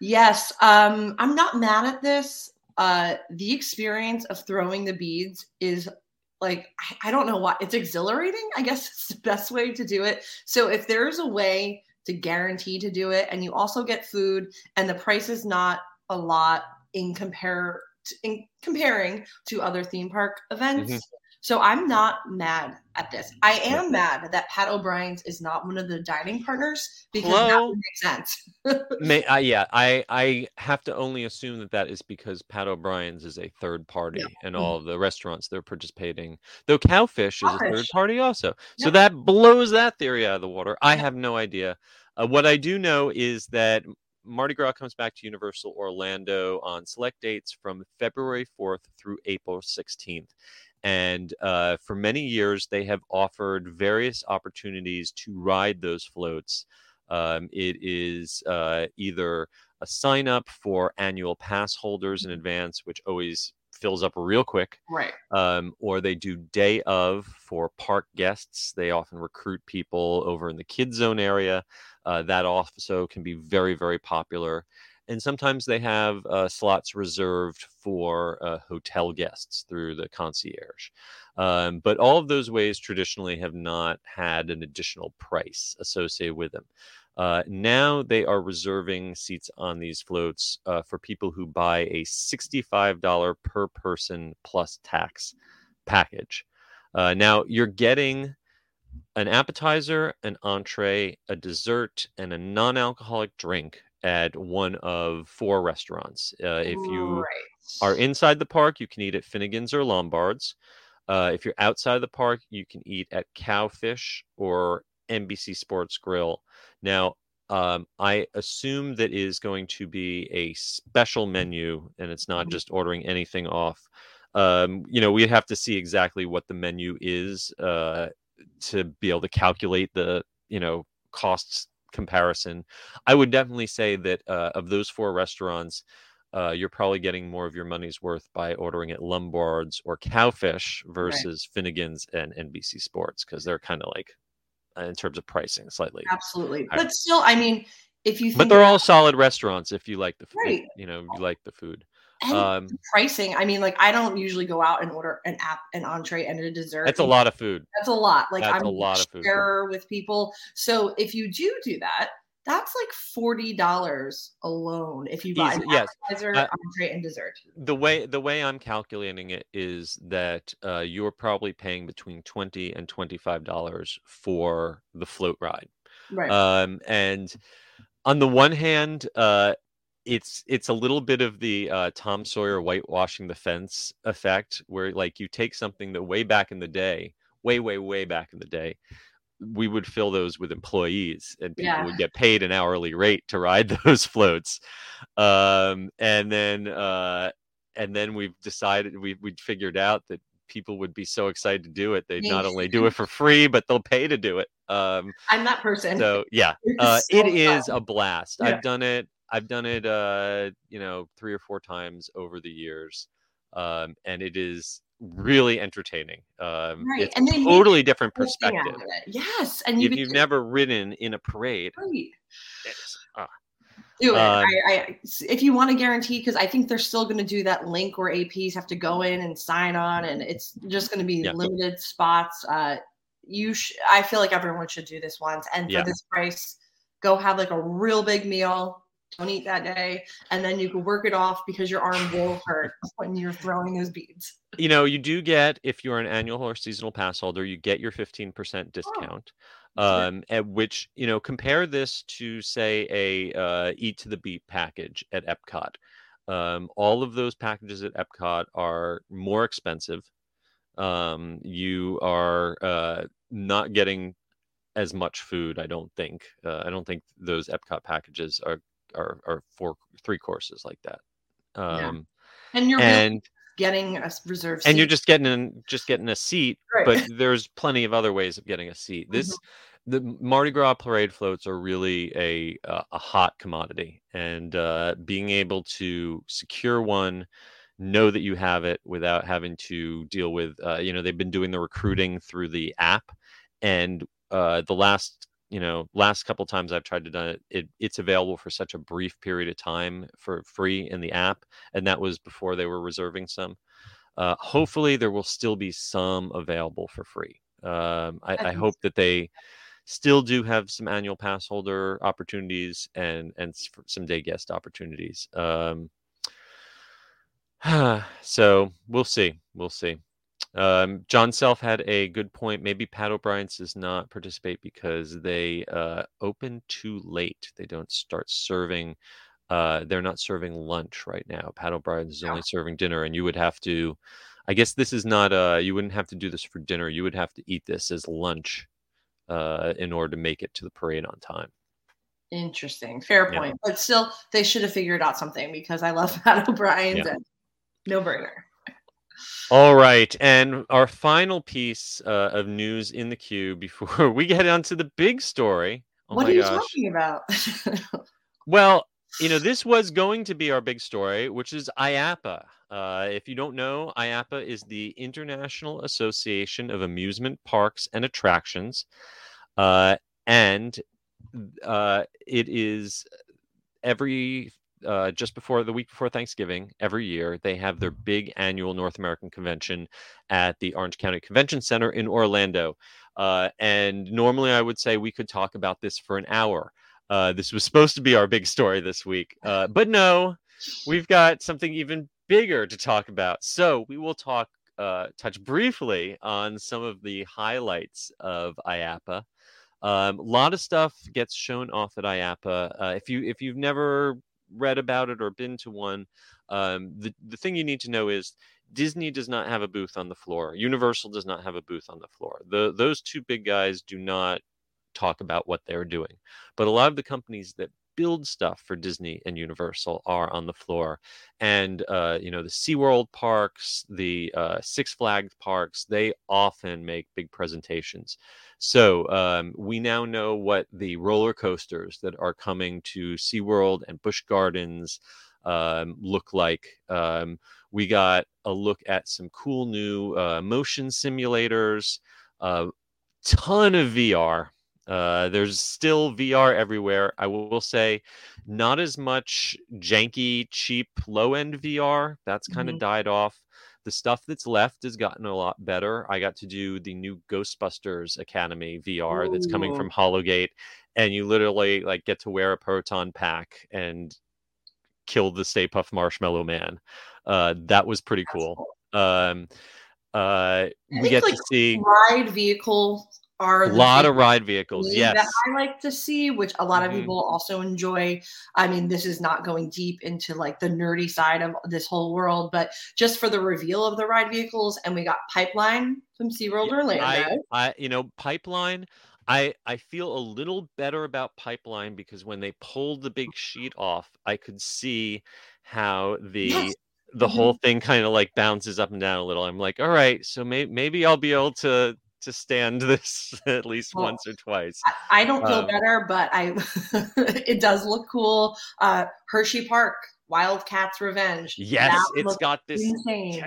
Yes. Um, I'm not mad at this. Uh, the experience of throwing the beads is like I, I don't know why it's exhilarating. I guess it's the best way to do it. So if there's a way to guarantee to do it, and you also get food, and the price is not a lot in compare in comparing to other theme park events. Mhm. So I'm not mad at this. I am mad that Pat O'Brien's is not one of the dining partners because that Hello? would make sense. May, uh, yeah, I I have to only assume that that is because Pat O'Brien's is a third party, and Mhm. all of the restaurants they're participating. Though Cowfish is a third party also, so that blows that theory out of the water. I have no idea. Uh, what I do know is that Mardi Gras comes back to Universal Orlando on select dates from February 4th through April 16th. And uh, for many years, they have offered various opportunities to ride those floats. Um, it is uh, either a sign up for annual pass holders in advance, which always fills up real quick, right. um, or they do day of for park guests. They often recruit people over in the kid zone area. Uh, that also can be very, very popular. And sometimes they have uh, slots reserved for uh, hotel guests through the concierge. Um, but all of those ways traditionally have not had an additional price associated with them. Uh, now they are reserving seats on these floats uh, for people who buy a $65 per person plus tax package. Uh, now you're getting an appetizer, an entree, a dessert, and a non alcoholic drink at one of four restaurants. Uh, if you right. are inside the park, you can eat at Finnegan's or Lombard's. Uh, if you're outside the park, you can eat at Cowfish or NBC Sports Grill. Now, um, I assume that is going to be a special menu, and it's not Mhm. just ordering anything off. Um, you know, we'd have to see exactly what the menu is uh, to be able to calculate the you know costs comparison. I would definitely say that uh, of those four restaurants, uh, you're probably getting more of your money's worth by ordering at Lombard's or Cowfish versus Finnegan's and NBC Sports because they're kind of like, uh, in terms of pricing, slightly. Absolutely. Right. But still, I mean, if you think But they're about- all solid restaurants if you like the food. Right. You know, you like the food. And Um, pricing, I mean, like I don't usually go out and order an app, an entree, and a dessert. that's a lot of food. That's a lot. Like That's I'm a lot of food. with people. So if you do do that, that's like forty dollars alone if you buy an Easy- yes. appetizer, Uh, entree, and dessert. the way the way I'm calculating it is that uh, you're probably paying between twenty and twenty five dollars for the float ride. Right. Um, and on the one hand, uh, it's it's a little bit of the uh, Tom Sawyer whitewashing the fence effect, where like you take something that way back in the day, way way way back in the day, we would fill those with employees, and people Yeah. would get paid an hourly rate to ride those floats. Um, and then uh, and then we've decided we we figured out that people would be so excited to do it they'd not only do it for free but they'll pay to do it um I'm that person. so yeah uh, so it is fun. a blast Yeah. i've done it i've done it uh you know three or four times over the years um and it is really entertaining um Right, it's and make totally different thing out perspective. Yes, and you if you've never ridden in a parade right. uh, Do it. Um, I, I, if you want to guarantee, because I think they're still going to do that link where APs have to go in and sign on, and it's just going to be Yeah. limited spots. Uh, you, sh- I feel like everyone should do this once, and for Yeah. this price, go have like a real big meal. Don't eat that day, and then you can work it off because your arm will hurt when you're throwing those beads. you know, you do get if you're an annual or seasonal pass holder, you get your 15% discount. Sure. Um, at which you know, compare this to say a uh, Eat to the Beat package at Epcot. Um, all of those packages at Epcot are more expensive. Um, you are uh, not getting as much food. I don't think. Uh, I don't think those Epcot packages are are are four three courses like that. Yeah. Um, And you're really and getting a reserve and you're just getting in, just getting a seat Right. but there's plenty of other ways of getting a seat this the mardi gras parade floats are really a uh, a hot commodity and uh, being able to secure one know that you have it without having to deal with uh, you know they've been doing the recruiting through the app and uh, the last you know last couple times i've tried to do it, it it's available for such a brief period of time for free in the app and that was before they were reserving some. Uh, hopefully there will still be some available for free. Um, I, I hope that they still do have some annual pass holder opportunities and and some day guest opportunities. Um, so we'll see we'll see um, John Self had a good point. Maybe Pat O'Brien's does not participate because they uh, open too late. They don't start serving. Uh, they're not serving lunch right now. Pat O'Brien's is Yeah. only serving dinner, and you would have to. I guess this is not. Uh, you wouldn't have to do this for dinner. You would have to eat this as lunch uh, in order to make it to the parade on time. Interesting. Fair Yeah. point. But still, they should have figured out something because I love Pat O'Brien's Yeah. and no brainer. All right, and our final piece uh, of news in the queue before we get onto the big story. Oh what are you gosh! talking about? Well, you know, this was going to be our big story, which is IAAPA. Uh, if you don't know, IAAPA is the International Association of Amusement Parks and Attractions. Uh, and uh, it is every uh, just before the week before Thanksgiving every year, they have their big annual North American convention at the Orange County Convention Center in Orlando. Uh, and normally I would say we could talk about this for an hour. Uh, this was supposed to be our big story this week, uh, but no, we've got something even bigger to talk about. So we will talk, uh, touch briefly on some of the highlights of IAAPA. Um, a lot of stuff gets shown off at IAAPA. Uh, if you if you've never read about it or been to one, um, the the thing you need to know is Disney does not have a booth on the floor. Universal does not have a booth on the floor. The those two big guys do not talk about what they're doing. But a lot of the companies that build stuff for Disney and Universal are on the floor. And, uh, you know, the SeaWorld parks, the uh, Six Flags parks, they often make big presentations. So um, we now know what the roller coasters that are coming to SeaWorld and Busch Gardens um, look like. Um, we got a look at some cool new uh, motion simulators, a ton of VR. Uh, there's still VR everywhere. I will say, not as much janky, cheap, low end VR. That's kind of Mhm. died off. The stuff that's left has gotten a lot better. I got to do the new Ghostbusters Academy VR that's coming from Hologate, and you literally like get to wear a proton pack and kill the Stay Puft Marshmallow Man. Uh, that was pretty That's cool. Um, uh, we get like, to see Ride vehicles are a lot of ride vehicles. Yes. that I like to see, which a lot of Mhm. people also enjoy. I mean, this is not going deep into like the nerdy side of this whole world, but just for the reveal of the ride vehicles, and we got Pipeline from SeaWorld Orlando. I, I, you know, Pipeline. I, I feel a little better about Pipeline because when they pulled the big sheet off, I could see how the Yes. the whole thing kind of like bounces up and down a little. I'm like, all right, so may, maybe I'll be able to to stand this at least Well, once or twice. I, I don't feel Um, better, but I it does look cool. Uh, Hershey Park, Wildcats Revenge. Yes, it's got this insane.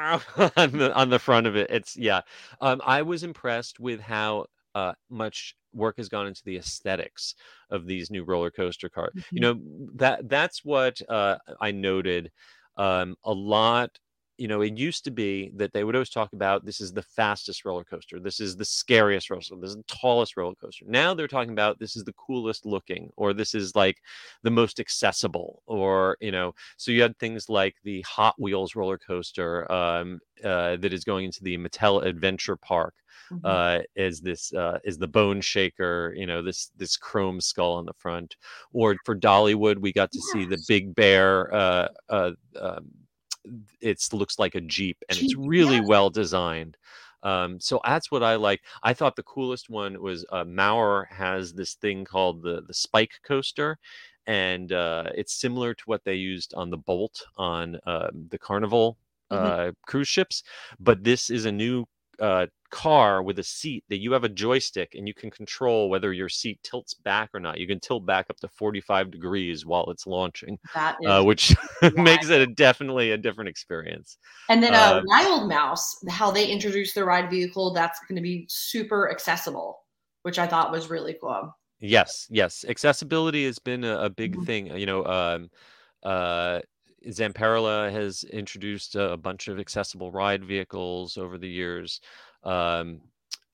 on the on the front of it. It's yeah. Um, I was impressed with how uh, much work has gone into the aesthetics of these new roller coaster cars. Mhm. You know that that's what uh, I noted um, a lot. You know, it used to be that they would always talk about this is the fastest roller coaster, this is the scariest roller coaster, this is the tallest roller coaster. Now they're talking about this is the coolest looking, or this is like the most accessible, or you know. So you had things like the Hot Wheels roller coaster um, uh, that is going into the Mattel Adventure Park Mhm. uh, is this uh, is the bone shaker you know this this chrome skull on the front or for dollywood we got to see the big bear uh, uh, um, it looks like a jeep and it's really yes. well designed um, so that's what I like. I thought the coolest one was uh, Maurer has this thing called the the Spike coaster, and uh, it's similar to what they used on the Bolt on uh, the Carnival Mhm. uh, cruise ships, but this is a new uh, car with a seat that you have a joystick and you can control whether your seat tilts back or not. You can tilt back up to 45 degrees while it's launching, That is uh, which makes it a, definitely a different experience. And then uh, Uh, Wild Mouse, how they introduced the ride vehicle, that's going to be super accessible, which I thought was really cool. Yes, yes. Accessibility has been a, a big Mhm. thing. You know, um, uh, Zamperla has introduced a, bunch of accessible ride vehicles over the years. Um,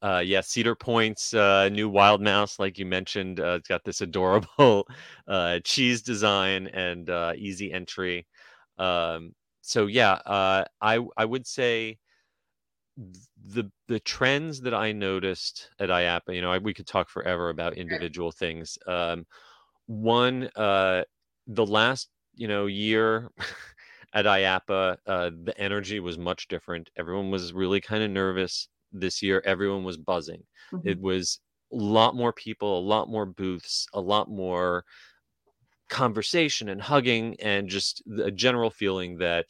uh, yeah, Cedar Point's uh, new Wild Mouse, like you mentioned, uh, it's got this adorable uh, cheese design and uh, easy entry. Um, so yeah, uh, I I would say the the trends that I noticed at IAAPA, you know, I, we could talk forever about individual things. Um, one, uh, the last you know year at IAAPA, uh, the energy was much different. Everyone was really kind of nervous. This year, everyone was buzzing. It was a lot more people, a lot more booths, a lot more conversation and hugging, and just a general feeling that,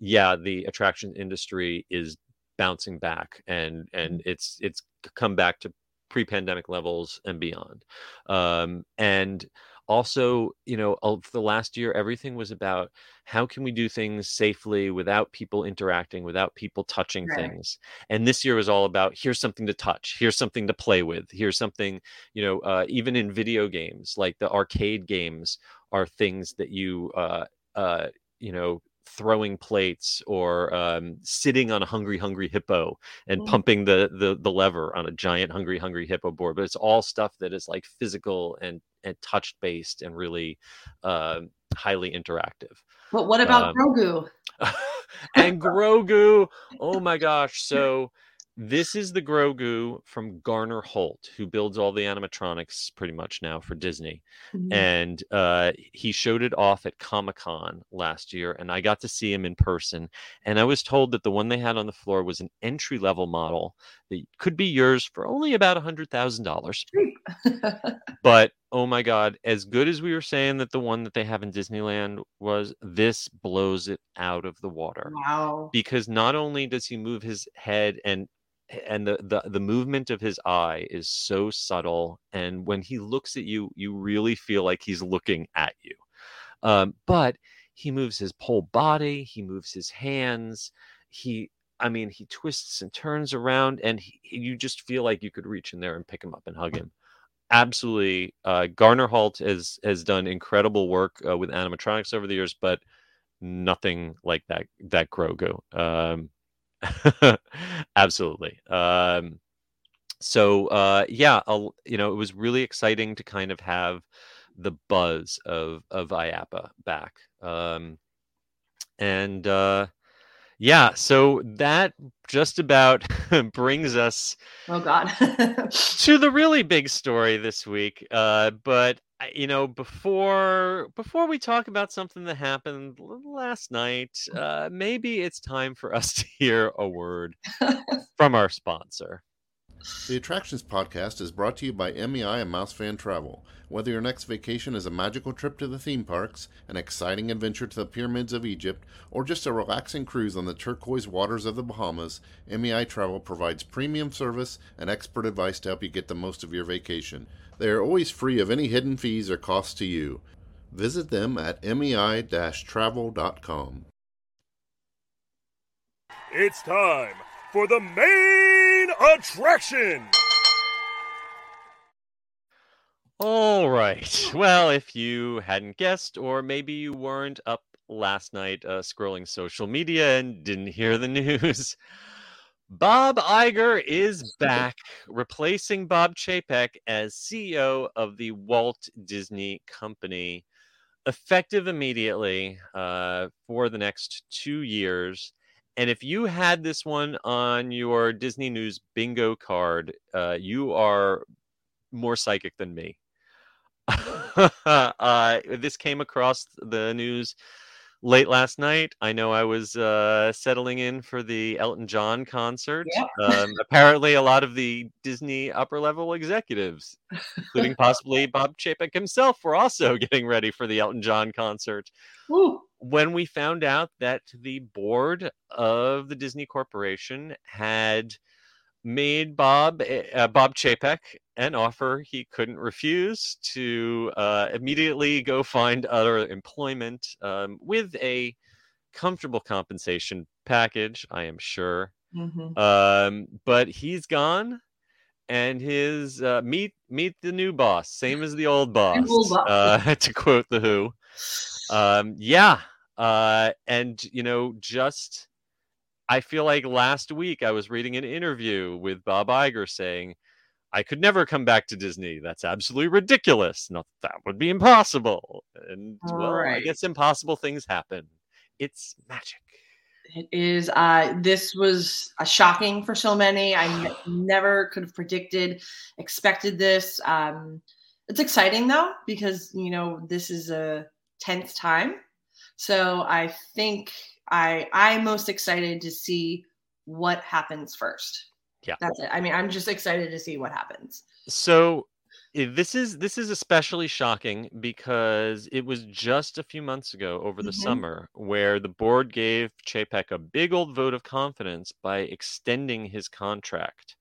yeah, the attraction industry is bouncing back, and and it's it's come back to pre-pandemic levels and beyond. Um, and also, you know, the last year, everything was about how can we do things safely without people interacting, without people touching Right. things. And this year was all about here's something to touch, here's something to play with, here's something, you know, uh, even in video games, like the arcade games are things that you, uh, uh, you know, throwing plates or um, sitting on a hungry hungry hippo and Mm. pumping the, the the lever on a giant hungry hungry hippo board but it's all stuff that is like physical and and touch based and really uh, highly interactive But what about Um, Grogu? and Grogu. Oh my gosh. So this is the Grogu from Garner Holt, who builds all the animatronics pretty much now for Disney. Mhm. And uh, he showed it off at Comic Con last year, and I got to see him in person. And I was told that the one they had on the floor was an entry level model that could be yours for only about a hundred thousand dollars. But oh my god, as good as we were saying that the one that they have in Disneyland was, this blows it out of the water wow. because not only does he move his head and and the, the the movement of his eye is so subtle and when he looks at you you really feel like he's looking at you um, but he moves his whole body he moves his hands he i mean he twists and turns around and he, you just feel like you could reach in there and pick him up and hug him. Absolutely uh, garner holt has has done incredible work uh, with animatronics over the years but nothing like that that grogu um absolutely um so uh yeah I'll, you know it was really exciting to kind of have the buzz of of IAAPA back um and uh yeah so that just about brings us Oh God. to the really big story this week uh but you know before before we talk about something that happened last night uh maybe it's time for us to hear a word from our sponsor The Attractions Podcast is brought to you by MEI and Mouse Fan Travel. Whether your next vacation is a magical trip to the theme parks, an exciting adventure to the pyramids of Egypt, or just a relaxing cruise on the turquoise waters of the Bahamas, MEI Travel provides premium service and expert advice to help you get the most of your vacation. They are always free of any hidden fees or costs to you. Visit them at mei-travel.com. It's time for the main attraction. All right. Well, if you hadn't guessed, or maybe you weren't up last night uh, scrolling social media and didn't hear the news, Bob Iger is back, replacing Bob Chapek as CEO of the Walt Disney Company, effective immediately uh, for the next two years. And if you had this one on your Disney News bingo card, uh, you are more psychic than me. uh, this came across the news late last night. I know I was uh, settling in for the Elton John concert. Yep. Um, apparently, a lot of the Disney upper level executives, including possibly Bob Chapek himself, were also getting ready for the Elton John concert. Woo. When we found out that the board of the Disney Corporation had made Bob uh, Bob Chapek an offer he couldn't refuse to uh, immediately go find other employment um, with a comfortable compensation package, I am sure. Mhm. Um, but he's gone, and his uh, meet meet the new boss, same as the old boss. Uh, to quote the Who. Um, yeah, uh, and you know, just I feel like last week I was reading an interview with Bob Iger saying, I could never come back to Disney. That's absolutely ridiculous. No, that would be impossible. And well, I guess impossible things happen. It's magic. It is. Uh, this was uh, shocking for so many. I n- never could have predicted, expected this. Um, it's exciting though because you know this is a tenth time, so I think I I'm most excited to see what happens first. Yeah. that's it. I mean, I'm just excited to see what happens. So this is this is especially shocking because it was just a few months ago over the Mhm. summer where the board gave Chapek a big old vote of confidence by extending his contract.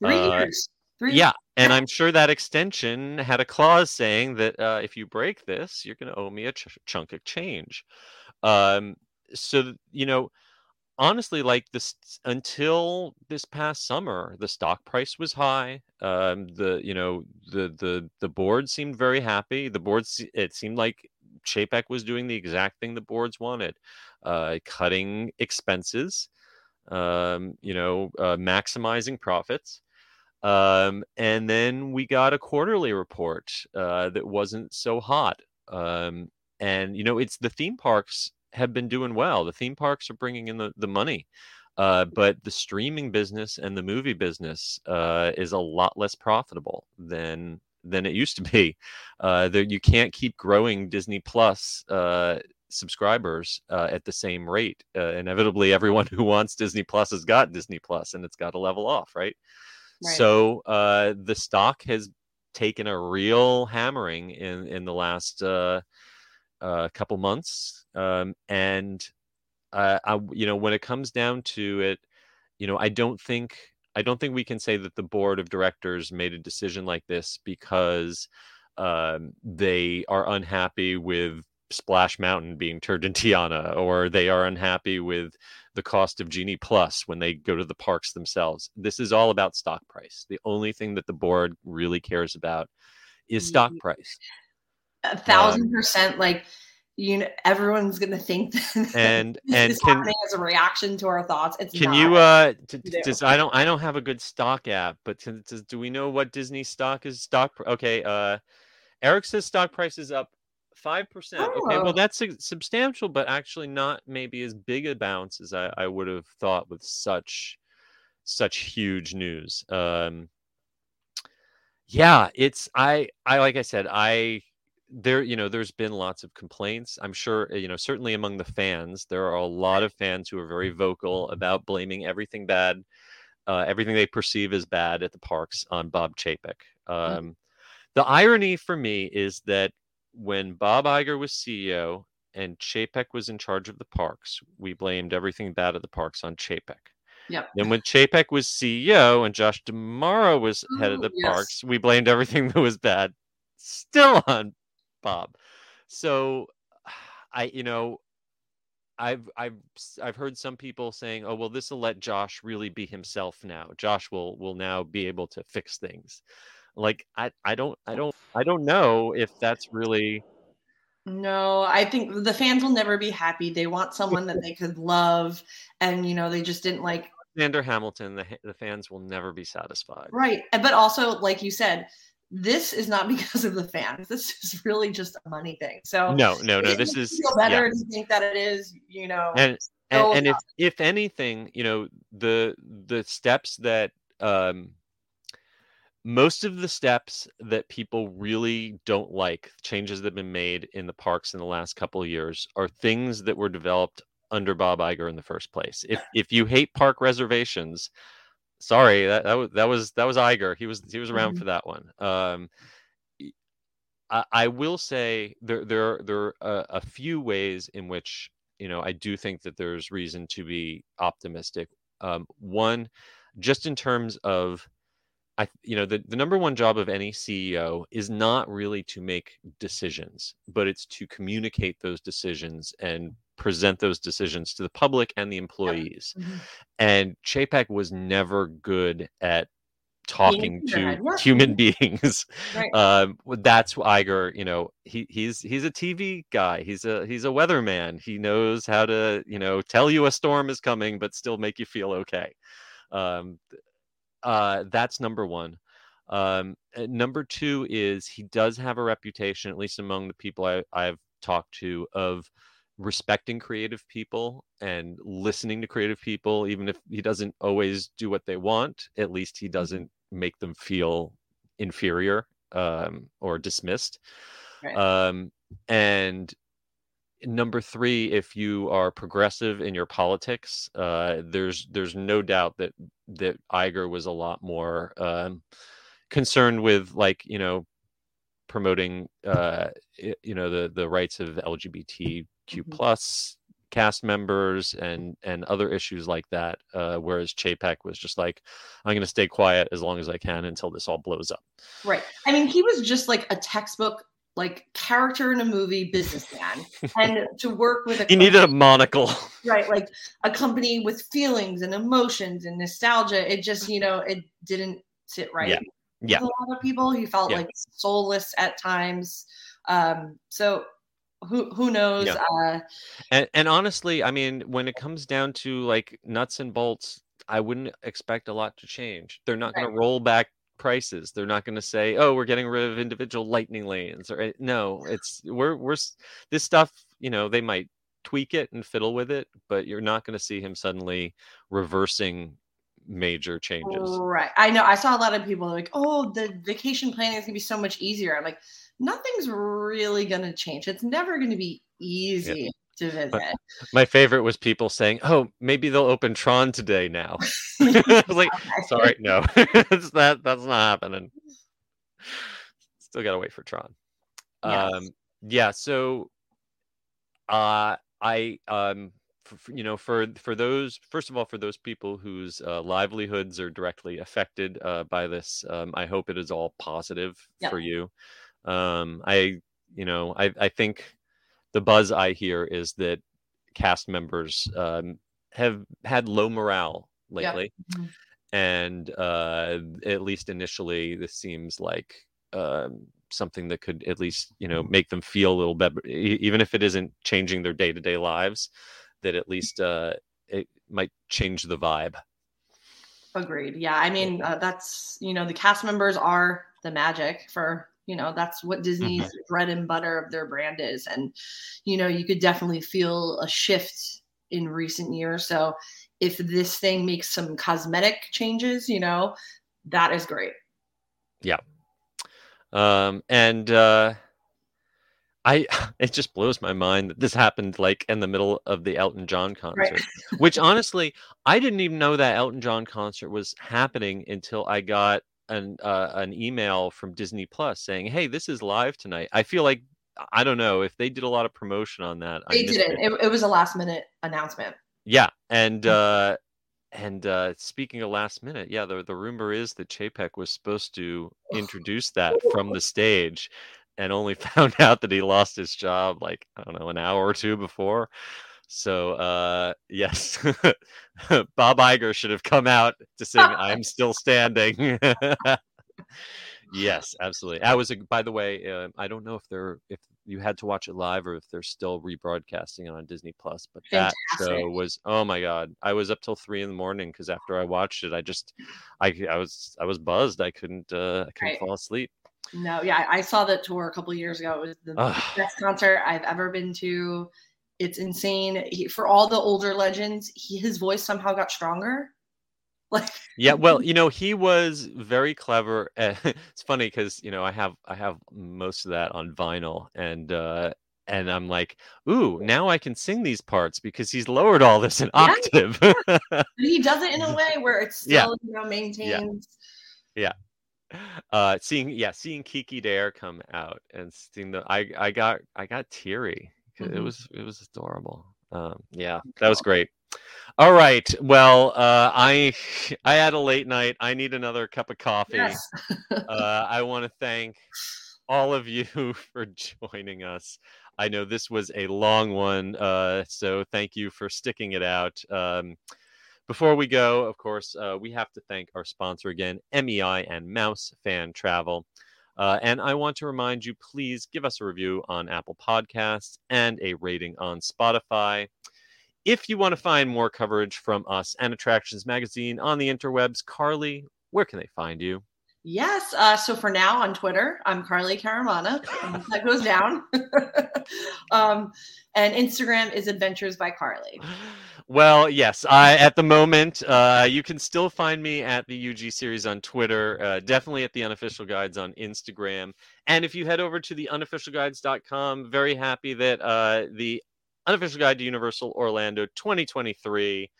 Three Uh, years. Three. Yeah, and I'm sure that extension had a clause saying that uh, if you break this, you're going to owe me a ch- chunk of change. Um, so you know, honestly, like this until this past summer, the stock price was high. Um, the you know the the the board seemed very happy. The board it seemed like Chapek was doing the exact thing the boards wanted, uh, cutting expenses, um, you know, uh, maximizing profits. Um, and then we got a quarterly report uh, that wasn't so hot. Um, and you know, it's the theme parks have been doing well. The theme parks are bringing in the, the money. Uh, but the streaming business and the movie business uh, is a lot less profitable than than it used to be. Uh, there, you can't keep growing Disney Plus uh, subscribers uh, at the same rate. Uh, inevitably, everyone who wants Disney Plus has got Disney Plus, and it's got to level off, right? Right. So uh, the stock has taken a real hammering in in the last uh, uh, couple months, um, and uh, I, you know when it comes down to it, you know I don't think I don't think we can say that the board of directors made a decision like this because um, they are unhappy with Splash Mountain being turned into Tiana, or they are unhappy with the cost of Genie Plus when they go to the parks themselves. This is all about stock price. The only thing that the board really cares about is stock Ye- price. A thousand Um, percent. Like you know, everyone's gonna think that And this and is can happening as a reaction to our thoughts. It's can you uh t- t- do. does I don't I don't have a good stock app, but t- does, do we know what Disney stock is stock okay, uh Eric says stock price is up 5%. Okay, Oh. well that's su- substantial but actually not maybe as big a bounce as I, I would have thought with such such huge news. Um yeah, it's I I like I said I there you know there's been lots of complaints i'm sure uh, you know certainly among the fans there are a lot of fans who are very vocal about blaming everything bad uh, everything they perceive as bad at the parks on bob chapek um, the irony for me is that when bob Iger was ceo and chapek was in charge of the parks we blamed everything bad at the parks on chapek Yep. then when chapek was ceo and josh d'amaro was head of the yes. parks we blamed everything that was bad still on Bob. So I you know I've I've I've heard some people saying, "Oh, well this will let Josh really be himself now. Josh will will now be able to fix things." Like I I don't I don't I don't know if that's really. No, I think the fans will never be happy. They want someone that they could love, and you know they just didn't like Alexander Hamilton. The the fans will never be satisfied. right. But also, like you said, this is not because of the fans. This is really just a money thing. So No, no, no. This is feel better yeah. to think that it is. You know, and and, and if if anything, you know the the steps that um most of the steps that people really don't like changes that have been made in the parks in the last couple of years are things that were developed under Bob Iger in the first place. If if you hate park reservations, sorry, that that was that was that was Iger. He was he was around Mhm. for that one. Um, I, I will say there there are- there are a, a few ways in which you know I do think that there's reason to be optimistic. Um, one, just in terms of I you know the, the number one job of any CEO is not really to make decisions, but it's to communicate those decisions and present those decisions to the public and the employees. Mhm. And Chapek was never good at talking to human beings. Right. Um, that's Iger, you know, he he's he's a TV guy. He's a he's a weatherman. He knows how to, you know, tell you a storm is coming, but still make you feel okay. Um, uh, that's number one. Um, uh, number two is he does have a reputation, at least among the people I, I've talked to, of respecting creative people and listening to creative people, even if he doesn't always do what they want. At least he doesn't make them feel inferior um, or dismissed. Right. Um, and number three if you are progressive in your politics uh there's there's no doubt that that Iger was a lot more um concerned with like you know promoting uh you know the the rights of lgbtq Mhm. plus cast members and and other issues like that uh whereas chapek was just like i'm going to stay quiet as long as i can until this all blows up Right. I mean, he was just like a textbook, like character in a movie businessman, and to work with a he needed a monocle right, like a company with feelings and emotions and nostalgia. It just, you know, it didn't sit right. Yeah. with Yeah. a lot of people. He felt Yeah. like soulless at times. Um, so who who knows? Yeah. Uh, And, and honestly, I mean, when it comes down to like nuts and bolts, I wouldn't expect a lot to change. They're not going to roll back prices. They're not going to say, "Oh, we're getting rid of individual lightning lanes." Or eh, no, it's we're we're this stuff. You know, they might tweak it and fiddle with it, but you're not going to see him suddenly reversing major changes. Right. I know. I saw a lot of people like, oh, the vacation planning is going to be so much easier. I'm like, nothing's really going to change. It's never going to be easy to visit. My favorite was people saying, "Oh, maybe they'll open Tron today now." I was like, Sorry, no, it's that that's not happening. Still gotta wait for Tron. Yes. Um, yeah. So, uh, I um, f f- you know, for for those first of all, for those people whose uh, livelihoods are directly affected uh, by this, um, I hope it is all positive Yep. for you. Um, I you know, I I think the buzz I hear is that cast members um, have had low morale lately Mhm. and uh, at least initially, this seems like um, something that could at least you know make them feel a little better, even if it isn't changing their day to day lives. That at least uh, it might change the vibe. Agreed. Yeah. I mean, uh, that's, you know, the cast members are the magic for, you know, that's what Disney's bread and butter of their brand is. And, you know, you could definitely feel a shift in recent years. So if this thing makes some cosmetic changes, you know, that is great. Yeah um, and uh, I it just blows my mind that this happened like in the middle of the Elton John concert. Which honestly, I didn't even know that Elton John concert was happening until I got an uh, an email from Disney Plus saying, "Hey, this is live tonight." I feel like I don't know if they did a lot of promotion on that. I They didn't. it. It, it was a last minute announcement. Yeah, and uh, and uh, speaking of last minute, yeah, the the rumor is that Chapek was supposed to introduce that from the stage, and only found out that he lost his job like I don't know an hour or two before. So uh, yes, Bob Iger should have come out to sing "I'm Still Standing." yes, absolutely. I was, a, by the way, uh, I don't know if they're if you had to watch it live or if they're still rebroadcasting it on Disney Plus, but that Fantastic. show was oh my god! I was up till three in the morning because after I watched it, I just I I was I was buzzed. I couldn't uh, I couldn't Right. fall asleep. No, yeah, I saw that tour a couple years ago. It was the best concert I've ever been to. It's insane. He, for all the older legends, he, his voice somehow got stronger. Like, Yeah, well, you know, he was very clever. It's funny because you know I have I have most of that on vinyl, and uh, and I'm like, ooh, now I can sing these parts because he's lowered all this an Yeah. octave. but he does it in a way where it's Yeah. still, you know, maintains. uh, seeing yeah, seeing Kiki Dee come out and seeing the I I got I got teary. 'Cause It was it was adorable. Um, yeah, that was great. All right. Well, uh, I I had a late night. I need another cup of coffee. Yes. uh, I want to thank all of you for joining us. I know this was a long one, uh, so thank you for sticking it out. Um, before we go, of course, uh, we have to thank our sponsor again, MEI and Mouse Fan Travel. Uh, and I want to remind you, please give us a review on Apple Podcasts and a rating on Spotify. If you want to find more coverage from us and Attractions Magazine on the interwebs, Carly, where can they find you? Yes. Uh, so for now on Twitter, I'm Carly Caramanna. Um, that goes down. um, and Instagram is Adventures by Carly. Well, yes. I at the moment, uh, you can still find me at the UG Seth on Twitter. Uh, definitely at the unofficial guides on Instagram. And if you head over to the unofficialguides.com, very happy that uh, the unofficial guide to Universal Orlando 2023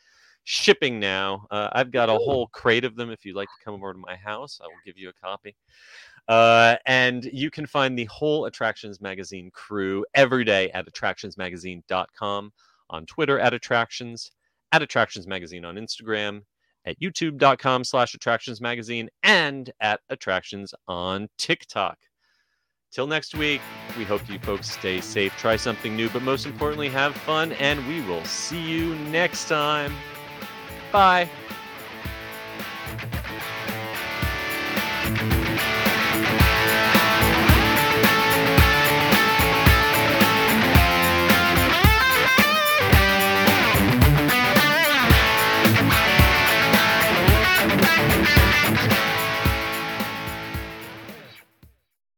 shipping now. Uh, I've got a whole crate of them. If you'd like to come over to my house, I will give you a copy. Uh, and you can find the whole Attractions Magazine crew every day at attractionsmagazine.com, on Twitter at Attractions, at Attractions Magazine on Instagram, at youtube.com slash Attractions Magazine, and at Attractions on TikTok. Till next week, we hope you folks stay safe, try something new, but most importantly, have fun, and we will see you next time. Bye.